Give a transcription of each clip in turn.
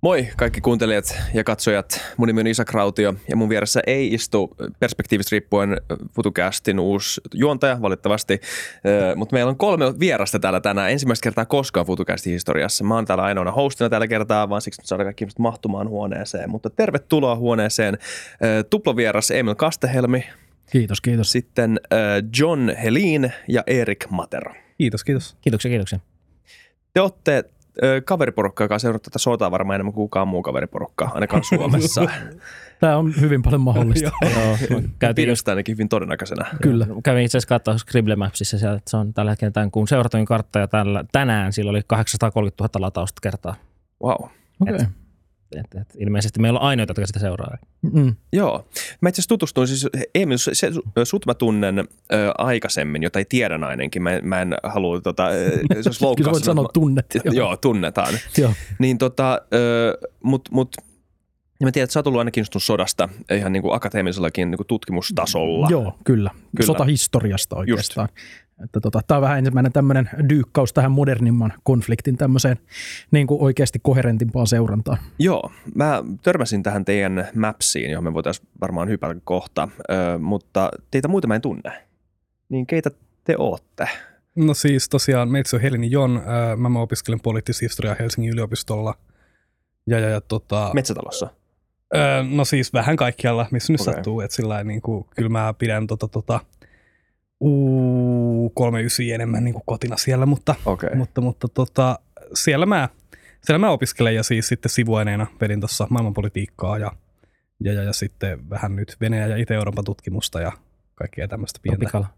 Moi kaikki kuuntelijat ja katsojat. Mun nimi on Isak Rautio ja mun vieressä ei istu perspektiivistä riippuen FutuCastin uusi juontaja valitettavasti, mutta meillä on kolme vierasta täällä tänään. Ensimmäistä kertaa koskaan FutuCastin historiassa. Mä oon täällä ainoana hostina tällä kertaa, vaan siksi saadaan kaikki mahtumaan huoneeseen. Mutta tervetuloa huoneeseen. Tuplavieras Emil Kastehelmi. Kiitos, kiitos. Sitten John Helin ja Erik Matero. Kiitos, kiitos. Kiitoksia, kiitoksia. Te olette kaveriporukka, joka on seurannut tätä sotaa varmaan enemmän kuin kukaan muu kaveriporukka, ainakaan Suomessa. Tämä on hyvin paljon mahdollista. Joo, käytiin just ainakin hyvin todennäköisenä. Kyllä. Kävin itse asiassa katsoa Scribble Mapsissa, sieltä, että se on tällä hetkellä tämän kuun seuratuin kartta ja tällä, tänään sillä oli 830 000 latausta kertaa. Wow. Okay. Et, et, et, ilmeisesti meillä on ainoita, jotka sitä seuraa. Mm. Joo. Mä itse asiassa tutustuin, siis Emil, se, sut mä tunnen ö, aikaisemmin, jota ei tiedä ainakin. Mä, mä en halua, tota, se olisi loukkaus. voit sanoa tunnet. Joo, tunnetaan. joo. Niin tota, mutta mut, ja mä tiedän, että sä oot ollut aina kiinnostunut sodasta ihan niin kuin akateemisellakin niin kuin tutkimustasolla. Joo, kyllä. kyllä. Sotahistoriasta oikeastaan. Just. Että tota, tämä on vähän ensimmäinen tämmöinen dyykkaus tähän modernimman konfliktin tämmöiseen niin kuin oikeasti koherentimpaan seurantaan. Joo, mä törmäsin tähän teidän mapsiin, johon me voitaisiin varmaan hypätä kohta, ö, mutta teitä muita mä en tunne. Niin keitä te ootte? No siis tosiaan, meitsi on Helini Jon, ö, mä, mä opiskelen poliittista historiaa Helsingin yliopistolla. Ja, ja, ja, tota, Metsätalossa? Ö, no siis vähän kaikkialla, missä nyt okay. sattuu. Että sillä niin kuin, kyllä mä pidän tota, tota, U39 enemmän niin kuin kotina siellä, mutta, okay. mutta, mutta tota, siellä, mä, siellä mä opiskelen ja siis sitten sivuaineena vedin tuossa maailmanpolitiikkaa ja, ja, ja, ja, sitten vähän nyt Venäjä ja Itä-Euroopan tutkimusta ja kaikkea tämmöistä pientä. Topikalla.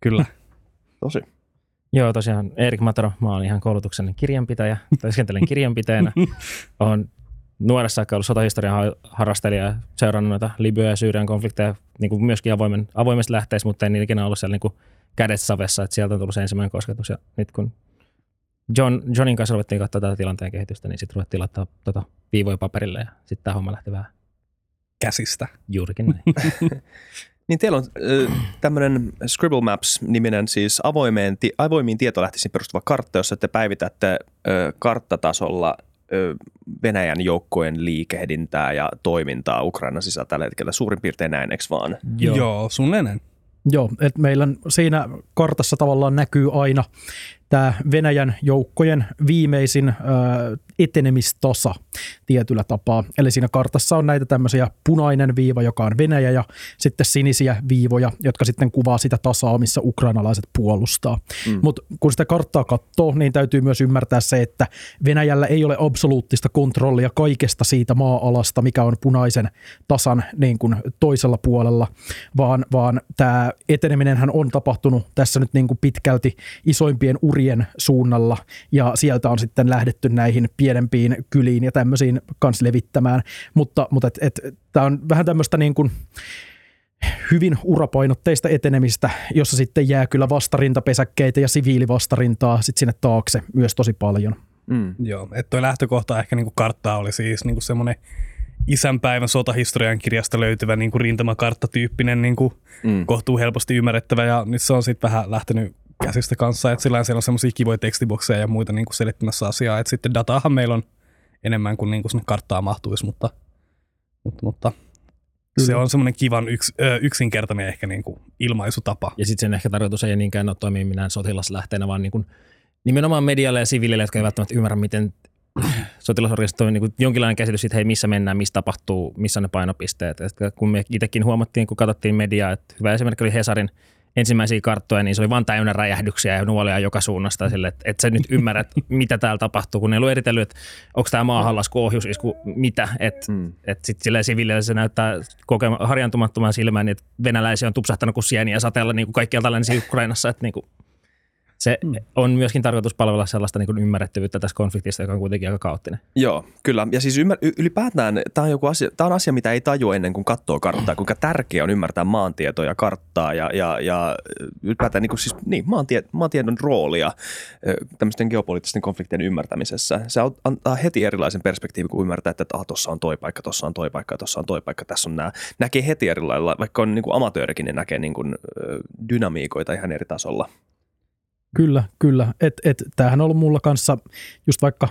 Kyllä. Tosi. Joo, tosiaan Erik Matero, mä olen ihan koulutuksen kirjanpitäjä, työskentelen kirjanpitäjänä. Olen nuoressa saakka ollut sotahistorian harrastelija ja seurannut noita Libya ja Syyrian konflikteja niin kuin myöskin avoimen, avoimessa lähteessä, mutta en ikinä ollut siellä niin kuin kädet savessa, että sieltä on tullut se ensimmäinen kosketus. Ja nyt kun John, Johnin kanssa ruvettiin katsoa tätä tilanteen kehitystä, niin sitten ruvettiin laittaa tota viivoja paperille ja sitten tämä homma lähti vähän käsistä. Juurikin näin. niin teillä on äh, tämmöinen Scribble Maps-niminen siis avoimeen, avoimiin tietolähteisiin perustuva kartta, jossa te päivitätte äh, karttatasolla – Venäjän joukkojen liikehdintää ja toimintaa Ukraina sisällä tällä hetkellä suurin piirtein näin, eikö vaan? Joo, Joo suunnilleen. Joo, että meillä siinä kartassa tavallaan näkyy aina tämä Venäjän joukkojen viimeisin ö, etenemistasa tietyllä tapaa. Eli siinä kartassa on näitä tämmöisiä punainen viiva, joka on Venäjä ja sitten sinisiä viivoja, jotka sitten kuvaa sitä tasaa, missä ukrainalaiset puolustaa. Mm. Mutta kun sitä karttaa katsoo, niin täytyy myös ymmärtää se, että Venäjällä ei ole absoluuttista kontrollia kaikesta siitä maa-alasta, mikä on punaisen tasan niin kuin toisella puolella, vaan, vaan tämä eteneminenhän on tapahtunut tässä nyt niin kuin pitkälti isoimpien urien suunnalla ja sieltä on sitten lähdetty näihin pienempiin kyliin ja tämmöisiin kanssa levittämään, mutta, mutta et, et, tämä on vähän tämmöistä niin kuin hyvin urapainotteista etenemistä, jossa sitten jää kyllä vastarintapesäkkeitä ja siviilivastarintaa sitten sinne taakse myös tosi paljon. Mm. Joo, että tuo lähtökohta ehkä niinku karttaa oli siis niinku semmoinen isänpäivän sotahistorian kirjasta löytyvä niinku rintamakarttatyyppinen niinku mm. kohtuu helposti ymmärrettävä ja nyt se on sitten vähän lähtenyt käsistä kanssa, että sillä siellä on semmoisia kivoja tekstibokseja ja muita niin kuin selittämässä asiaa, että sitten dataahan meillä on enemmän kuin, niin kuin sinne karttaa mahtuisi, mutta, mutta, mutta se on semmoinen kivan yks, ö, yksinkertainen ehkä niin kuin ilmaisutapa. Ja sitten sen ehkä tarkoitus ei niinkään ole toimia minään sotilaslähteenä, vaan niin kuin nimenomaan medialle ja siviilille, jotka ei välttämättä ymmärrä, miten sotilasorganisaatio on niin jonkinlainen käsitys siitä, hei missä mennään, missä tapahtuu, missä on ne painopisteet. Et kun me itsekin huomattiin, kun katsottiin mediaa, että hyvä esimerkki oli Hesarin – ensimmäisiä karttoja, niin se oli vain täynnä räjähdyksiä ja nuolia joka suunnasta sille, että, että sä nyt ymmärrät, mitä täällä tapahtuu, kun ne on eritellyt, että onko tämä maahanlasku, ohjusisku, mitä, että mm. et sitten silleen siviilillä se näyttää kokema, harjantumattoman silmään, niin että venäläisiä on tupsahtanut kuin sieniä sateella niin kuin kaikkialta länsi Ukrainassa, että niin kuin, se mm. on myöskin tarkoitus palvella sellaista niin kuin ymmärrettävyyttä tässä konfliktista, joka on kuitenkin aika kaoottinen. Joo, kyllä. Ja siis ymmär, ylipäätään tämä on, joku asia, tämä on asia, mitä ei tajua ennen kuin katsoo karttaa, kuinka tärkeää on ymmärtää maantietoa ja karttaa ja, ja, ja ylipäätään niin kuin siis, niin, maantie, maantiedon roolia tämmöisten geopoliittisten konfliktien ymmärtämisessä. Se antaa heti erilaisen perspektiivin, kun ymmärtää, että ah, tuossa on toi paikka, tuossa on toi paikka, tuossa on toi paikka, tässä on nämä. Näkee heti eri lailla, vaikka on niin kuin amatöörikin, niin näkee niin kuin, dynamiikoita ihan eri tasolla. Kyllä, kyllä. Et, et, tämähän on ollut mulla kanssa, just vaikka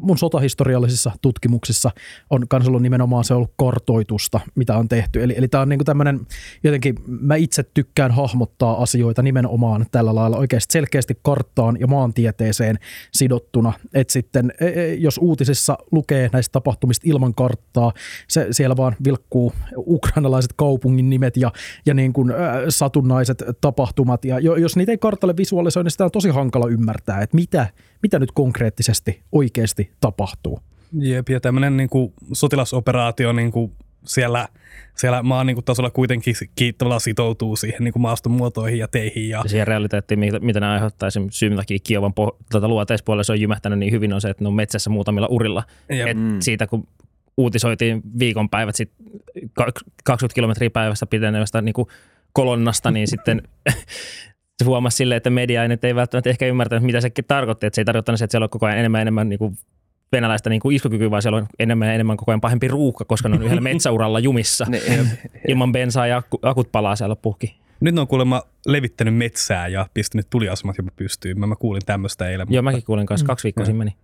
mun sotahistoriallisissa tutkimuksissa on kanssa ollut nimenomaan se ollut kartoitusta, mitä on tehty. Eli, eli tämä on niinku tämmöinen, jotenkin mä itse tykkään hahmottaa asioita nimenomaan tällä lailla oikeasti selkeästi karttaan ja maantieteeseen sidottuna. Että sitten, e, e, jos uutisissa lukee näistä tapahtumista ilman karttaa, se, siellä vaan vilkkuu ukrainalaiset kaupungin nimet ja, ja niin kuin, satunnaiset tapahtumat. Ja jos niitä ei kartalle visualisoi, niin sitä on tosi hankala ymmärtää, että mitä, mitä nyt konkreettisesti oikeasti tapahtuu. Jep, ja tämmöinen niin kuin sotilasoperaatio niin kuin siellä, siellä maan niin kuin tasolla kuitenkin kiittävällä sitoutuu siihen niin kuin maaston muotoihin ja teihin. Ja, ja siihen realiteettiin, mitä, mitä ne aiheuttaa. Esimerkiksi syy, takia Kiovan po- tuota, luoteispuolella se on jymähtänyt niin hyvin, on se, että ne on metsässä muutamilla urilla. Et mm. Siitä kun uutisoitiin viikonpäivät sit 20 kilometriä päivästä pitenevästä niin kolonnasta, niin sitten se huomasi silleen, että media ei nyt ei välttämättä ehkä ymmärtänyt, mitä se tarkoitti. Että se ei tarkoittanut se, että siellä on koko ajan enemmän enemmän niin kuin venäläistä niin kuin iskukykyä, vaan siellä on enemmän ja enemmän koko ajan pahempi ruuhka, koska ne on yhdellä metsäuralla jumissa. Ilman bensaa ja akut palaa siellä puhki. Nyt ne on kuulemma levittänyt metsää ja pistänyt tuliasemat jopa pystyyn. Mä, mä kuulin tämmöistä eilen. Joo, mäkin kuulin kanssa. Kaksi viikkoa mm. meni.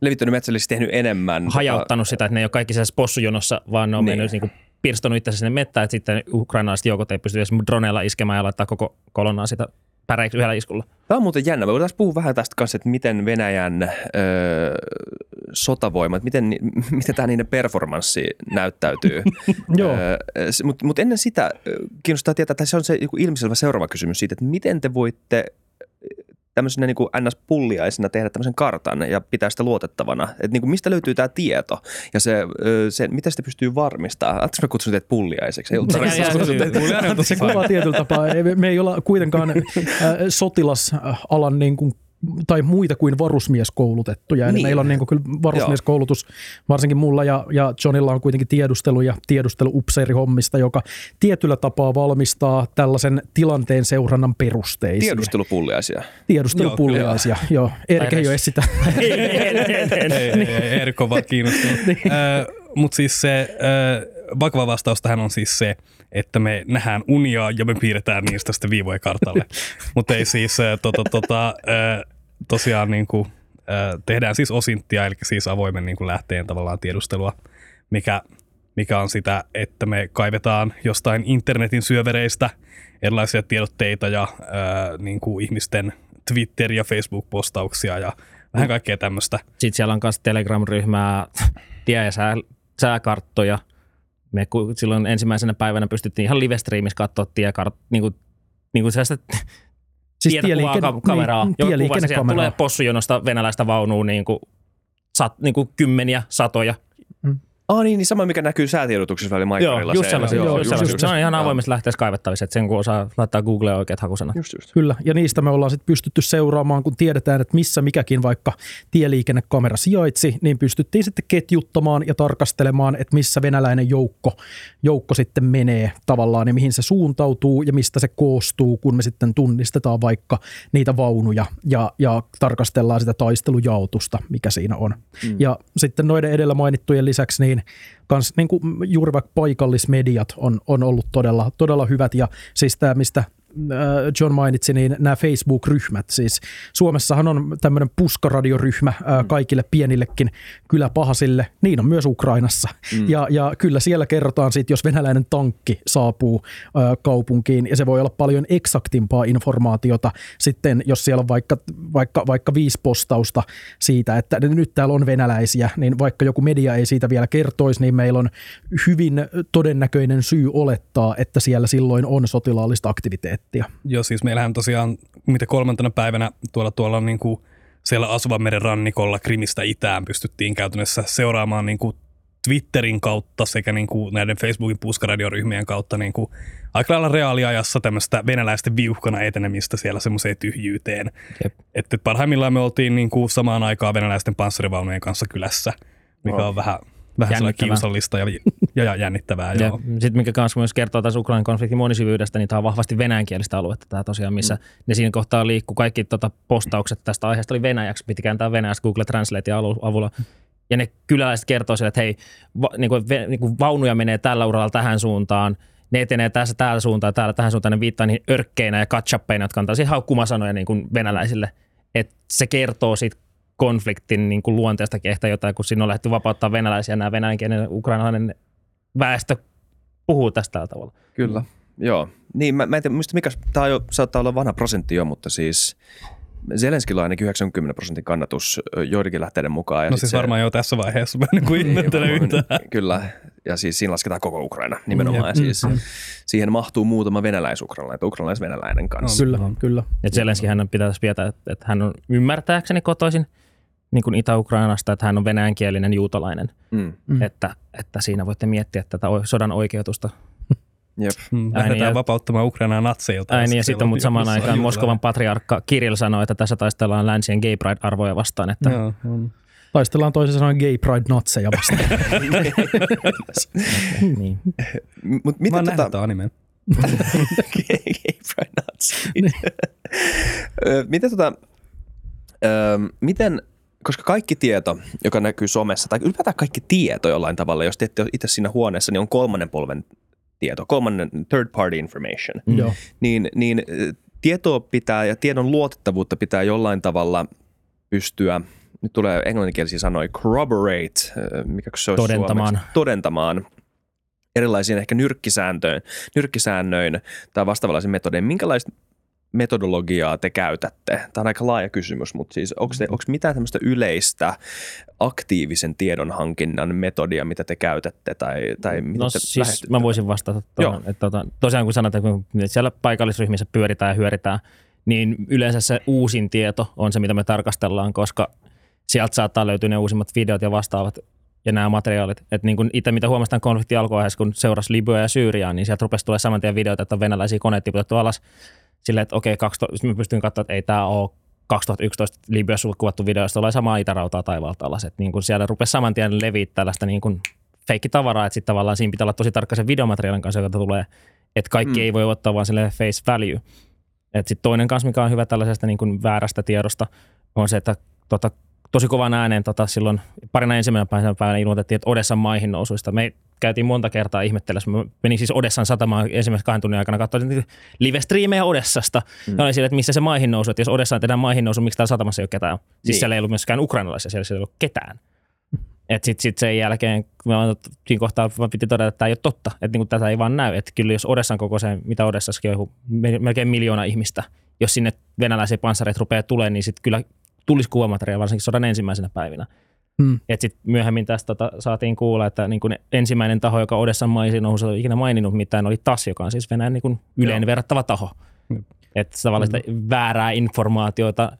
levittänyt metsällisesti tehnyt enemmän. Hajauttanut sitä, että ne ei ole kaikki siellä possujonossa, vaan ne on niin. mennyt niin kuin pirstonut itse sinne mettään, että sitten ukrainalaiset joukot ei pysty edes droneilla iskemään ja laittaa koko kolonnaa sitä päreiksi yhdellä iskulla. Tämä on muuten jännä. Me voitaisiin puhua vähän tästä kanssa, että miten Venäjän öö, sotavoimat, miten, miten tämä niiden performanssi näyttäytyy. Joo. Öö, Mutta mut ennen sitä kiinnostaa tietää, että se on se joku ilmiselvä seuraava kysymys siitä, että miten te voitte tämmöisenä niin kuin NS-pulliaisena tehdä tämmöisen kartan ja pitää sitä luotettavana. Että niin kuin mistä löytyy tämä tieto ja se, se miten sitä pystyy varmistamaan. Anteeksi mä kutsun teitä pulliaiseksi. Se kuvaa tietyllä tapaa. Me ei olla kuitenkaan sotilasalan niin kuin tai muita kuin varusmieskoulutettuja. Eli niin. meillä on niin kuin kyllä varusmieskoulutus, Joo. varsinkin mulla ja, ja Johnilla on kuitenkin tiedustelu ja tiedusteluupseerihommista, joka tietyllä tapaa valmistaa tällaisen tilanteen seurannan perusteisiin. Tiedustelupulliaisia. Tiedustelupulliaisia, joo. joo. Erik ei ole sitä. Erik on vaan kiinnostunut. Niin. Mutta siis se vakava vastaus tähän on siis se, että me nähdään unia ja me piirretään niistä sitten viivoja kartalle. Mutta ei siis tota, tota, tosiaan niin kuin, tehdään siis osinttia, eli siis avoimen niin kuin lähteen tavallaan tiedustelua, mikä, mikä on sitä, että me kaivetaan jostain internetin syövereistä erilaisia tiedotteita ja niin kuin ihmisten Twitter- ja Facebook-postauksia ja vähän kaikkea tämmöistä. Sitten siellä on myös Telegram-ryhmää, tie- ja sää, sääkarttoja. Me silloin ensimmäisenä päivänä pystyttiin ihan live-streamissä katsoa tiekart, niin kuin, niin kuin Siis tieliikenne, niin, tieliikennekamera. tulee possujonosta venäläistä vaunua niin kuin, sat, niin kuin kymmeniä, satoja. Ah niin, niin sama mikä näkyy säätiedotuksessa välillä Maikarilla. Joo, just sellaisia. Joo, just, just, just, se on ihan avoimesti lähteessä kaivettavissa, että sen kun osaa laittaa Googleen oikeat hakusanat. Just, just. Kyllä, ja niistä me ollaan sitten pystytty seuraamaan, kun tiedetään, että missä mikäkin vaikka tieliikennekamera sijaitsi, niin pystyttiin sitten ketjuttamaan ja tarkastelemaan, että missä venäläinen joukko, joukko sitten menee tavallaan ja mihin se suuntautuu ja mistä se koostuu, kun me sitten tunnistetaan vaikka niitä vaunuja ja, ja tarkastellaan sitä taistelujaotusta, mikä siinä on. Mm. Ja sitten noiden edellä mainittujen lisäksi niin niin kans, niin kuin juuri vaikka paikallismediat on, on ollut todella, todella hyvät. Ja siis tämä, mistä John mainitsi, niin nämä Facebook-ryhmät. Siis Suomessahan on tämmöinen puskaradioryhmä äh, mm. kaikille pienillekin kyläpahasille. Niin on myös Ukrainassa. Mm. Ja, ja kyllä siellä kerrotaan siitä, jos venäläinen tankki saapuu äh, kaupunkiin, ja se voi olla paljon eksaktimpaa informaatiota sitten, jos siellä on vaikka, vaikka, vaikka viisi postausta siitä, että nyt täällä on venäläisiä, niin vaikka joku media ei siitä vielä kertoisi, niin meillä on hyvin todennäköinen syy olettaa, että siellä silloin on sotilaallista aktiviteettia pakettia. Joo, siis meillähän tosiaan mitä kolmantena päivänä tuolla, tuolla niin kuin siellä Asuvanmeren rannikolla Krimistä itään pystyttiin käytännössä seuraamaan niin kuin Twitterin kautta sekä niin kuin näiden Facebookin puskaradioryhmien kautta niin kuin aika lailla reaaliajassa tämmöistä venäläisten viuhkana etenemistä siellä semmoiseen tyhjyyteen. Että parhaimmillaan me oltiin niin kuin samaan aikaan venäläisten panssarivaunujen kanssa kylässä, mikä on vähän – vähän sellainen kiusallista ja, ja, ja jännittävää. Ja Sitten mikä kanssa myös kertoo tässä Ukrainan konfliktin monisyvyydestä, niin tämä on vahvasti venäjänkielistä aluetta tämä tosiaan, missä mm. ne siinä kohtaa liikkuu kaikki tota, postaukset tästä aiheesta oli venäjäksi, piti kääntää venäjäksi Google Translate avulla. Ja ne kyläläiset kertoo sille, että hei, va, niin kuin, niin kuin vaunuja menee tällä uralla tähän suuntaan, ne etenee tässä täällä suuntaan, täällä tähän suuntaan, ne viittaa niihin örkkeinä ja katchappeina, jotka on tosi haukkumasanoja niin kuin venäläisille. Et se kertoo siitä konfliktin niin kuin luonteestakin ehkä jotain, kun siinä on lähdetty vapauttaa venäläisiä, nämä venäjänkielinen ukrainalainen väestö puhuu tästä tällä tavalla. Kyllä, joo. Niin, mä, mä en tiedä, muista mikä, tämä jo, saattaa olla vanha prosentti jo, mutta siis Zelenskillä on ainakin 90 prosentin kannatus joidenkin lähteiden mukaan. Ja No siis se- varmaan jo tässä vaiheessa mä niin kuin ihmettelen yhtään. Kyllä, ja siis siinä lasketaan koko Ukraina nimenomaan. Ja Jep. siis siihen mahtuu muutama venäläis-ukrainalainen, tai ukrainalais-venäläinen kanssa. Kyllä, On. kyllä. Et Zelenski hän pitäisi tietää, että, että hän on ymmärtääkseni kotoisin niin kuin Itä-Ukrainasta, että hän on venäjänkielinen juutalainen. Mm. Mm. Että, että siinä voitte miettiä tätä sodan oikeutusta. Jep. Mm, Lähdetään ja- vapauttamaan Ukrainaa natseilta. Ääni, ja sitten, mutta samaan aikaan juutalainen. Moskovan patriarkka Kirill sanoi, että tässä taistellaan länsien gay pride-arvoja vastaan. Että, Joo, on. Taistellaan toisin sanoen gay pride natseja vastaan. niin. Mut Mä miten oon tota... animen. Gay pride Nazi. Ö, miten tota... Ö, miten koska kaikki tieto, joka näkyy somessa, tai ylipäätään kaikki tieto jollain tavalla, jos te ette ole itse siinä huoneessa, niin on kolmannen polven tieto, kolmannen third party information. Mm. Joo. Niin, niin ö, tietoa pitää ja tiedon luotettavuutta pitää jollain tavalla pystyä, nyt tulee englanninkielisiä sanoja, corroborate, ö, mikä se olisi Todentamaan. suomeksi? Todentamaan erilaisiin ehkä nyrkkisääntöön, nyrkkisäännöin tai vastaavanlaisiin metodein. Minkälaista metodologiaa te käytätte? Tämä on aika laaja kysymys, mutta siis onko, te, onko mitään tämmöistä yleistä aktiivisen tiedon hankinnan metodia, mitä te käytätte tai, tai No te siis lähestytte? mä voisin vastata tuohon, että tota, tosiaan kun sanotaan, että siellä paikallisryhmissä pyöritään ja hyöritään, niin yleensä se uusin tieto on se, mitä me tarkastellaan, koska sieltä saattaa löytyä ne uusimmat videot ja vastaavat ja nämä materiaalit. Että niin kuin itse mitä huomasin tämän konfliktin alkuaiheessa, kun seurasi Libyaa ja Syyriaa, niin sieltä rupesi tulemaan saman tien videoita, että on venäläisiä koneet tiputettu alas silleen, että okei, 2000, sitten mä pystyin katsoa, että ei tämä ole 2011 Libyassa kuvattu video, josta oli samaa itärautaa taivaalta alas. Että niin kuin siellä rupesi saman tien leviä tällaista niin kuin feikkitavaraa, että sitten tavallaan siinä pitää olla tosi tarkka sen videomateriaalin kanssa, joka tulee, että kaikki Mm. ei voi ottaa vaan sille face value. Että sitten toinen kanssa, mikä on hyvä tällaisesta niin kuin väärästä tiedosta, on se, että tota, tosi kovan ääneen tota, silloin parina ensimmäisenä päivänä, ilmoitettiin, että Odessan maihin nousuista. Me käytiin monta kertaa ihmettelemässä. Mä menin siis Odessan satamaan ensimmäisen kahden tunnin aikana katsoin live-striimejä Odessasta. Mm. Ja oli sille, että missä se maihin nousu, että jos Odessaan tehdään maihin nousu, miksi täällä satamassa ei ole ketään. Siis Niin. siellä ei ollut myöskään ukrainalaisia, siellä, siellä ei ollut ketään. Et sit, sit sen jälkeen, kun mä oon- siinä kohtaa vaan piti todeta, että tämä ei ole totta, että niinku tätä ei vaan näy. Että kyllä jos Odessan kokoiseen, mitä Odessassakin on me- melkein miljoona ihmistä, jos sinne venäläisiä panssareita rupeaa tulemaan, niin sitten kyllä tulisi kuvamateriaalia varsinkin sodan ensimmäisenä päivinä. Hmm. Et sit myöhemmin tästä tota, saatiin kuulla, että niin kun ensimmäinen taho, joka Odessan maisin nousu ei ikinä maininnut mitään, oli TAS, joka on siis Venäjän niin Joo. verrattava taho. Jep. Että tavallaan sitä väärää informaatiota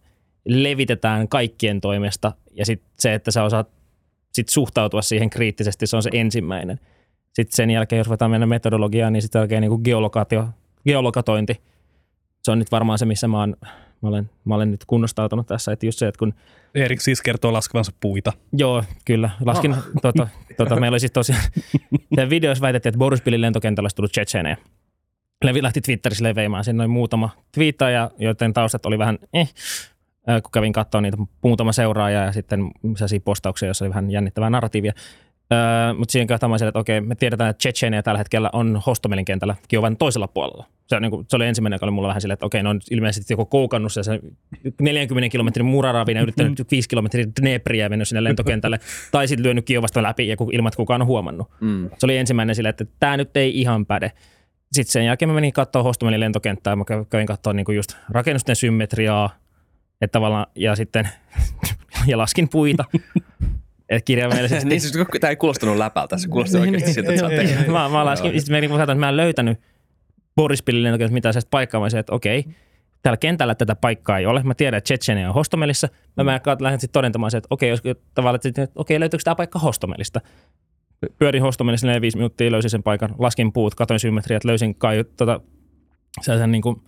levitetään kaikkien toimesta ja sitten se, että sä osaat sit suhtautua siihen kriittisesti, se on se ensimmäinen. Sitten sen jälkeen, jos ruvetaan mennä metodologiaan, niin sitten jälkeen niin geolokaatio, geolokatointi. Se on nyt varmaan se, missä mä, oon, mä, olen, mä olen nyt kunnostautunut tässä. Että just se, että kun Erik siis kertoo laskevansa puita. Joo, kyllä. Laskin, oh. tota, tota, meillä oli siis tosiaan, tämän videossa väitettiin, että Borispilin lentokentällä olisi tullut Tsetseenejä. Levi lähti Twitterissä leveämään. Siinä oli muutama twiittaaja, joiden taustat oli vähän eh, kun kävin katsoa niitä muutama seuraaja ja sitten sellaisia postauksia, joissa oli vähän jännittävää narratiivia. Öö, mutta siihen kohtaan mä sanoin, että okei, me tiedetään, että Tsetseenejä tällä hetkellä on Hostomelin kentällä Kiovan toisella puolella. Se, on, niin kuin, se oli ensimmäinen, joka oli mulla vähän silleen, että okei, ne on ilmeisesti joko koukannut se, se 40 kilometrin muraravin ja yrittänyt 5 kilometrin Dnepriä mennyt sinne lentokentälle, tai sitten lyönyt Kiovasta läpi ja ilman, että kukaan on huomannut. Mm. Se oli ensimmäinen silleen, että tämä nyt ei ihan päde. Sitten sen jälkeen mä menin katsoa Hostomelin lentokenttää ja mä kä- kävin katsoa niinku just rakennusten symmetriaa että tavallaan, ja sitten ja laskin puita. Et kirjaimellisesti. niin siis tämä ei kuulostanut läpältä, se kuulosti oikeasti siltä, että sä oot tehnyt. mä, mä laskin, sitten mä, niin että mä en löytänyt Borispilin lentokentältä mitään sellaista paikkaa, vaan se, että okei, täällä kentällä tätä paikkaa ei ole. Mä tiedän, että Tsetsenia on Hostomelissa. Mä, mä lähden sitten todentamaan se, että okei, jos, tavallaan, että, että okei, löytyykö tämä paikka Hostomelista? Pyörin Hostomelissa 4-5 minuuttia, löysin sen paikan, laskin puut, katoin symmetriat, löysin kaiut, tota, sellaisen niin kuin,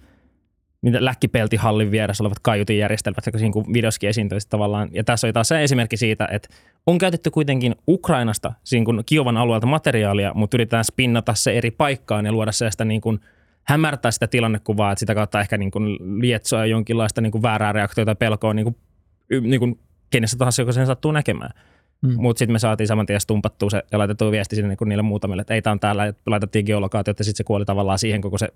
mitä läkkipeltihallin vieressä olevat kaiutin järjestelmät, jotka siinä kun videoskin esiintyy tavallaan. Ja tässä oli taas se esimerkki siitä, että on käytetty kuitenkin Ukrainasta siinä kun Kiovan alueelta materiaalia, mutta yritetään spinnata se eri paikkaan ja luoda sellaista niin kuin hämärtää sitä tilannekuvaa, että sitä kautta ehkä niin kuin lietsoa jonkinlaista niin kuin väärää reaktiota ja pelkoa niin kuin, niin kuin kenessä tahansa, joka sen sattuu näkemään. Mm. Mutta sitten me saatiin saman tien stumpattua se ja laitettua viesti sinne niin niille muutamille, että ei tämä on täällä, ja laitettiin geolokaatio, että sitten se kuoli tavallaan siihen koko se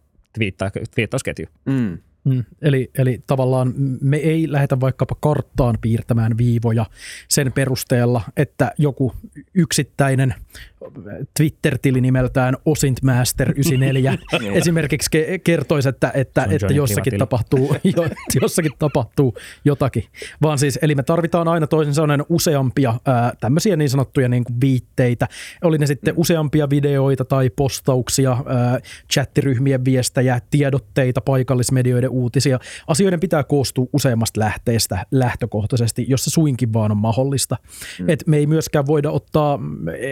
twiittausketju. Mm. Mm, eli, eli tavallaan me ei lähdetä vaikkapa karttaan piirtämään viivoja sen perusteella, että joku yksittäinen Twitter-tili nimeltään Osintmaster94 esimerkiksi ke- kertoisi, että, että, että jossakin, tapahtuu, jo, jossakin tapahtuu jotakin. Vaan siis, eli me tarvitaan aina toisin sanoen useampia ää, tämmöisiä niin sanottuja niin kuin viitteitä. Oli ne sitten useampia videoita tai postauksia, ää, chattiryhmien viestejä, tiedotteita, paikallismedioiden uutisia. Asioiden pitää koostua useammasta lähteestä lähtökohtaisesti, jos se suinkin vaan on mahdollista. Mm. Et me ei myöskään voida ottaa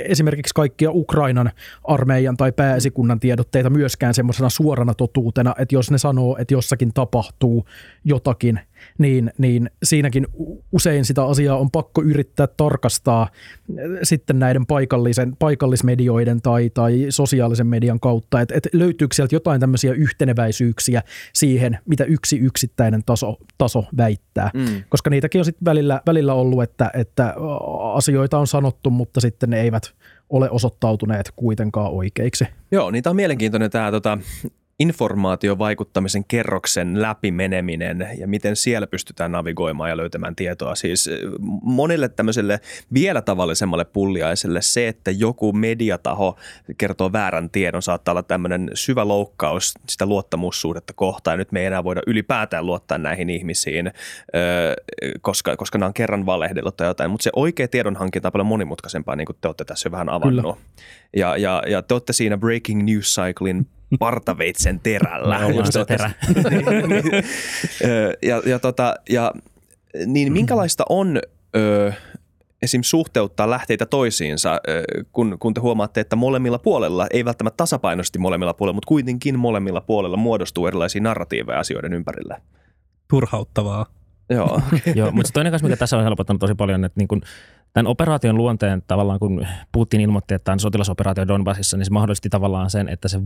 esimerkiksi kaikkia Ukrainan armeijan tai pääesikunnan tiedotteita myöskään semmoisena suorana totuutena, että jos ne sanoo, että jossakin tapahtuu jotakin, niin, niin siinäkin usein sitä asiaa on pakko yrittää tarkastaa sitten näiden paikallisen, paikallismedioiden tai, tai sosiaalisen median kautta, että et löytyykö sieltä jotain tämmöisiä yhteneväisyyksiä siihen, mitä yksi yksittäinen taso, taso väittää. Mm. Koska niitäkin on sitten välillä, välillä ollut, että, että asioita on sanottu, mutta sitten ne eivät ole osoittautuneet kuitenkaan oikeiksi. Joo, niin tämä on mielenkiintoinen tämä tota, informaatiovaikuttamisen kerroksen läpimeneminen ja miten siellä pystytään navigoimaan ja löytämään tietoa. Siis monille tämmöiselle vielä tavallisemmalle pulliaiselle se, että joku mediataho kertoo väärän tiedon, saattaa olla tämmöinen syvä loukkaus sitä luottamussuhdetta kohtaan. Nyt me ei enää voida ylipäätään luottaa näihin ihmisiin, koska, koska nämä on kerran valehdellut tai jotain. Mutta se oikea tiedonhankinta on paljon monimutkaisempaa, niin kuin te olette tässä jo vähän avannut. Ja, ja, ja te olette siinä Breaking News Cyclein partaveitsen terällä. Just se terä. ja, ja, tota, ja niin minkälaista on ö, esim. suhteuttaa lähteitä toisiinsa, kun, kun te huomaatte, että molemmilla puolella, ei välttämättä tasapainosti molemmilla puolella, mutta kuitenkin molemmilla puolella muodostuu erilaisia narratiiveja asioiden ympärillä. Turhauttavaa. Joo. Joo, mutta toinen kanssa, mikä tässä on helpottanut tosi paljon, että niin kun tämän operaation luonteen tavallaan, kun Putin ilmoitti, että on sotilasoperaatio Donbassissa, niin se mahdollisti tavallaan sen, että se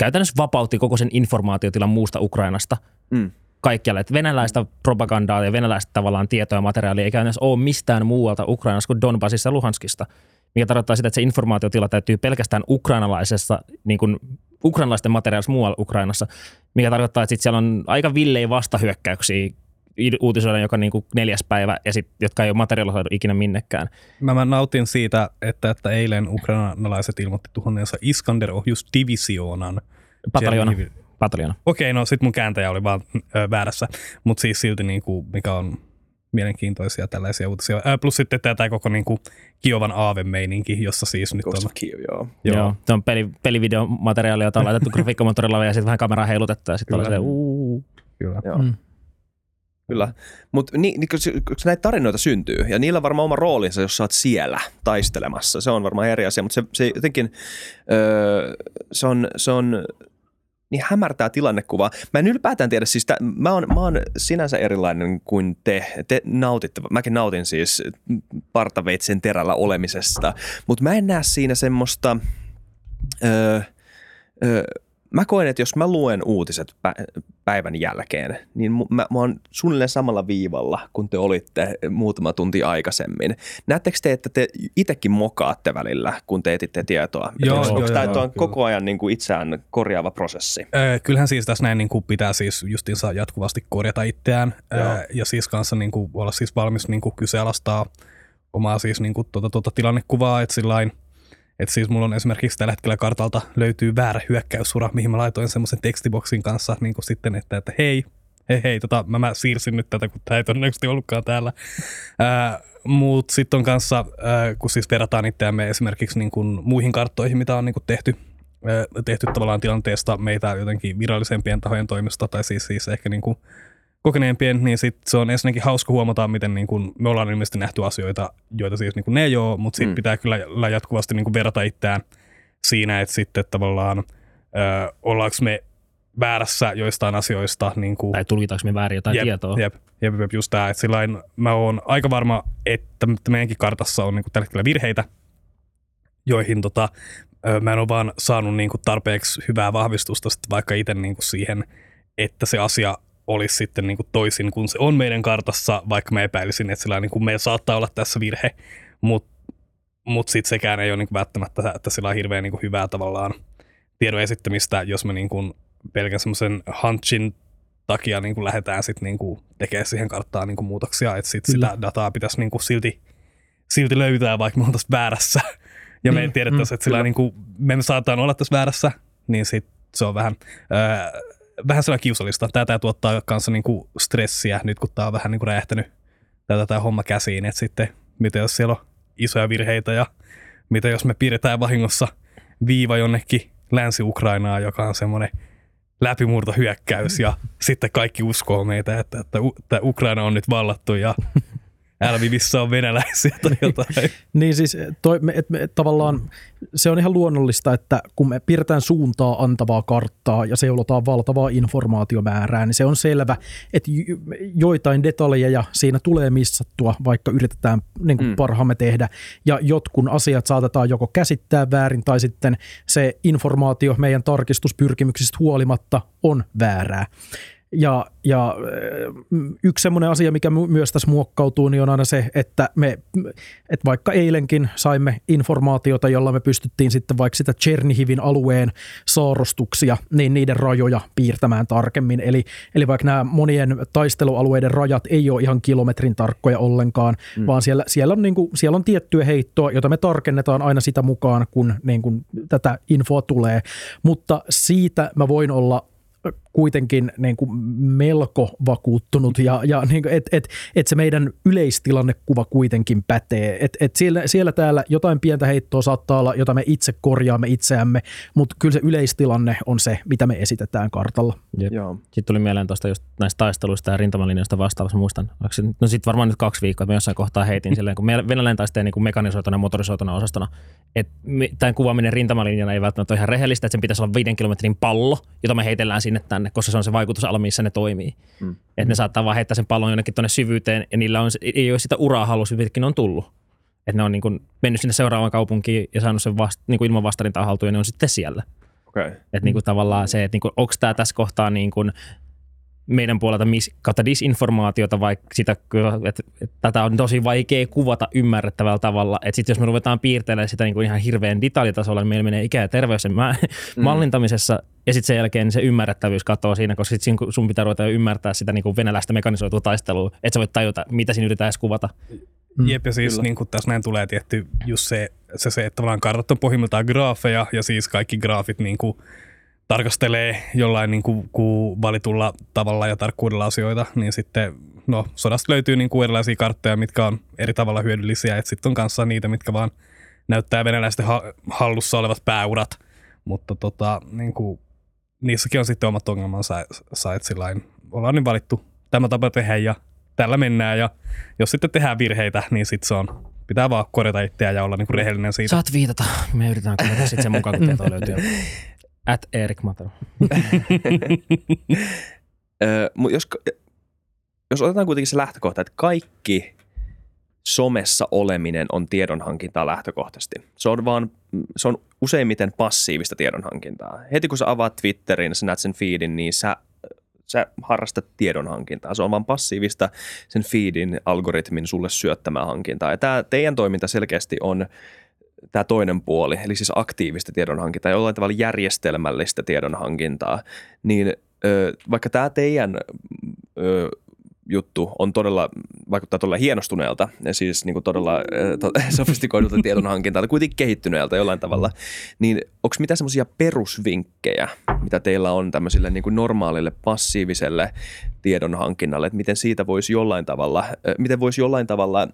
käytännössä vapautti koko sen informaatiotilan muusta Ukrainasta mm. kaikkialle. Että venäläistä propagandaa ja venäläistä tavallaan tietoa ja materiaalia ei käytännössä ole mistään muualta Ukrainassa kuin Donbassissa ja Luhanskista, mikä tarkoittaa sitä, että se informaatiotila täytyy pelkästään ukrainalaisessa, niin kuin ukrainalaisten materiaalissa muualla Ukrainassa, mikä tarkoittaa, että sit siellä on aika villei vastahyökkäyksiä uutisoidaan joka niin kuin neljäs päivä, ja sit, jotka ei ole materialisoidu ikinä minnekään. Mä, mä nautin siitä, että, että eilen ukrainalaiset ilmoitti tuhonneensa Iskander divisioonan. Pataljoona. Pataljoona. Okei, no sit mun kääntäjä oli vaan ö, väärässä, mutta siis silti niin kuin, mikä on mielenkiintoisia tällaisia uutisia. Ää, plus sitten tämä koko niin kuin Kiovan aavemeininki, jossa siis nyt on... Kiev, joo. joo. joo. Se on peli, pelivideomateriaalia, jota on laitettu grafiikkamoottorilla ja sitten vähän kameraa heilutettu ja sitten on se uuu. Kyllä. Joo. Mm. Kyllä, mutta ni, ni, näitä tarinoita syntyy, ja niillä on varmaan oma roolinsa, jos sä oot siellä taistelemassa. Se on varmaan eri asia, mutta se, se jotenkin, öö, se, on, se on niin hämärtää tilannekuva. Mä en ylipäätään tiedä, siis t- mä, oon, mä oon sinänsä erilainen kuin te. Te nautitte, mäkin nautin siis partaveitsen terällä olemisesta, mutta mä en näe siinä semmoista... Öö, öö, mä koen, että jos mä luen uutiset päivän jälkeen, niin mä, mä oon suunnilleen samalla viivalla, kun te olitte muutama tunti aikaisemmin. Näettekö te, että te itsekin mokaatte välillä, kun te etitte tietoa? Joo, onko joo, tämä joo, on kyllä. koko ajan niin kuin itseään korjaava prosessi? Öö, kyllähän siis tässä näin niin kuin pitää siis justiinsa jatkuvasti korjata itseään öö, ja siis kanssa niin kuin olla siis valmis niin kuin kyseenalaistaa omaa siis niin kuin tuota, tuota tilannekuvaa, että sillain – että siis mulla on esimerkiksi tällä hetkellä kartalta löytyy väärä hyökkäyssura, mihin mä laitoin semmoisen tekstiboksin kanssa niin kuin sitten, että, että hei, hei, hei, tota, mä, mä siirsin nyt tätä, kun tämä ei todennäköisesti ollutkaan täällä. Mutta sitten on kanssa, ää, kun siis verrataan itseämme esimerkiksi niin kuin muihin karttoihin, mitä on niin kuin tehty, ää, tehty tavallaan tilanteesta meitä jotenkin virallisempien tahojen toimesta, tai siis, siis ehkä niin kuin kokeneempien, niin sit se on ensinnäkin hauska huomata, miten niin kun me ollaan ilmeisesti nähty asioita, joita siis niin ne ei ole, mutta sitten mm. pitää kyllä jatkuvasti niin verrata itseään siinä, että sitten tavallaan ö, ollaanko me väärässä joistain asioista. Niin kuin, tai tulkitaanko me väärin jotain jep, tietoa. Jep, jep, jep just tämä. Että sillain mä oon aika varma, että meidänkin kartassa on niin kuin tällä hetkellä virheitä, joihin tota, mä en ole vaan saanut niin kuin tarpeeksi hyvää vahvistusta sit vaikka itse niin kuin siihen, että se asia olisi sitten niin kuin toisin kuin se on meidän kartassa, vaikka mä epäilisin, että sillä niin kuin meillä saattaa olla tässä virhe, mutta mutta sitten sekään ei ole niinku välttämättä, että sillä on hirveän niinku hyvää tavallaan tiedon esittämistä, jos me niinku pelkän semmoisen hunchin takia niinku lähdetään sitten niinku tekemään siihen karttaan niinku muutoksia, että sit sitä dataa pitäisi niinku silti, silti löytää, vaikka me oltaisiin väärässä. Ja me ei Mm, tiedettäisi, mm, että sillä niinku, me saataan olla tässä väärässä, niin sit se on vähän, öö, vähän sellainen kiusallista. Tätä tuottaa kanssa niinku stressiä nyt, kun tämä on vähän niinku räjähtänyt tätä tämä homma käsiin, että sitten mitä jos siellä on isoja virheitä ja mitä jos me piirretään vahingossa viiva jonnekin Länsi-Ukrainaa, joka on semmoinen läpimurtohyökkäys ja sitten kaikki uskoo meitä, että, että, että Ukraina on nyt vallattu ja Lvivissä on venäläisiä tai jotain. Niin siis toi, me, et, me, et tavallaan se on ihan luonnollista, että kun me piirretään suuntaa antavaa karttaa ja seulotaan valtavaa informaatiomäärää, niin se on selvä, että jo- joitain detaljeja siinä tulee missattua, vaikka yritetään niin kuin mm. parhaamme tehdä. Ja jotkun asiat saatetaan joko käsittää väärin tai sitten se informaatio meidän tarkistuspyrkimyksistä huolimatta on väärää. Ja, ja äh, yksi semmoinen asia, mikä my- myös tässä muokkautuu, niin on aina se, että me, että vaikka eilenkin saimme informaatiota, jolla me pystyttiin sitten vaikka sitä Chernihivin alueen saarostuksia, niin niiden rajoja piirtämään tarkemmin. Eli, eli vaikka nämä monien taistelualueiden rajat ei ole ihan kilometrin tarkkoja ollenkaan, mm. vaan siellä, siellä, on niin kuin, siellä on tiettyä heittoa, jota me tarkennetaan aina sitä mukaan, kun niin kuin tätä infoa tulee. Mutta siitä mä voin olla kuitenkin niin kuin melko vakuuttunut ja, ja niin kuin, et, et, et se meidän yleistilannekuva kuitenkin pätee. Et, et siellä, siellä täällä jotain pientä heittoa saattaa olla, jota me itse korjaamme itseämme, mutta kyllä se yleistilanne on se, mitä me esitetään kartalla. Jep. Joo. Sitten tuli mieleen tuosta just näistä taisteluista ja rintamalinjoista vastaavassa, muistan. No sitten varmaan nyt kaksi viikkoa, että mä jossain kohtaa heitin silleen, kun venäläinen taistelee niin kuin mekanisoituna ja motorisoituna osastona, että tämän kuvaaminen rintamalinjana ei välttämättä ole ihan rehellistä, että sen pitäisi olla viiden kilometrin pallo, jota me heitellään sinne tänne, koska se on se vaikutusala, missä ne toimii. Mm. Että ne saattaa vaan heittää sen pallon jonnekin tuonne syvyyteen ja niillä on, ei ole sitä uraa halus, ne on tullut. Että ne on niin kuin mennyt sinne seuraavaan kaupunkiin ja saanut sen vast, niin kuin ilman vastarintaa haltuun ja ne on sitten siellä. Okay. Että niinku tavallaan se, että niinku, onko tämä tässä kohtaa niinku meidän puolelta mis, kautta disinformaatiota, vaikka sitä, että, että tätä on tosi vaikea kuvata ymmärrettävällä tavalla. Että sitten jos me ruvetaan piirtelemään sitä niinku ihan hirveän detaljitasolla, niin meillä menee ikä ja terveys sen mm. mallintamisessa, ja sitten sen jälkeen niin se ymmärrettävyys katoaa siinä, koska sit sun pitää ruveta ymmärtää sitä niinku venäläistä mekanisoitua taistelua, että sä voit tajuta, mitä siinä yritetään edes kuvata. Mm, Jep, ja siis niin kuin tässä näin tulee tietty just se, se, se että tavallaan kartat on pohjimmiltaan graafeja, ja siis kaikki graafit niin kuin tarkastelee jollain niin kuin, kuin valitulla tavalla ja tarkkuudella asioita, niin sitten no, sodasta löytyy niin kuin erilaisia karttoja, mitkä on eri tavalla hyödyllisiä, että sitten on kanssa niitä, mitkä vaan näyttää venäläisten ha- hallussa olevat pääurat, mutta tota, niin kuin, niissäkin on sitten omat ongelmansa, että sillain ollaan nyt valittu tämä tapa tehdä ja tällä mennään ja jos sitten tehdään virheitä, niin sitten se on, pitää vaan korjata itseä ja olla niinku rehellinen siitä. Saat viitata. Me yritetään korjata sitten sen mukaan, kun tietoa löytyy. At Erik mut jos, jos otetaan kuitenkin se lähtökohta, että kaikki somessa oleminen on tiedonhankintaa lähtökohtaisesti. Se on, vaan, se on useimmiten passiivista tiedonhankintaa. Heti kun sä avaat Twitterin, sä näet sen feedin, niin sä, sä harrastat tiedonhankintaa. Se on vaan passiivista sen feedin algoritmin sulle syöttämää hankintaa. Ja tämä teidän toiminta selkeästi on tämä toinen puoli, eli siis aktiivista tiedonhankintaa, jollain tavalla järjestelmällistä tiedonhankintaa, niin ö, vaikka tämä teidän ö, juttu on todella, vaikuttaa todella hienostuneelta, ja siis niin kuin todella to, sofistikoidulta tiedonhankintaa, kuitenkin kehittyneeltä jollain tavalla, niin onko mitä semmoisia perusvinkkejä, mitä teillä on tämmöiselle niin kuin normaalille passiiviselle tiedonhankinnalle, että miten siitä voisi jollain tavalla, miten voisi jollain tavalla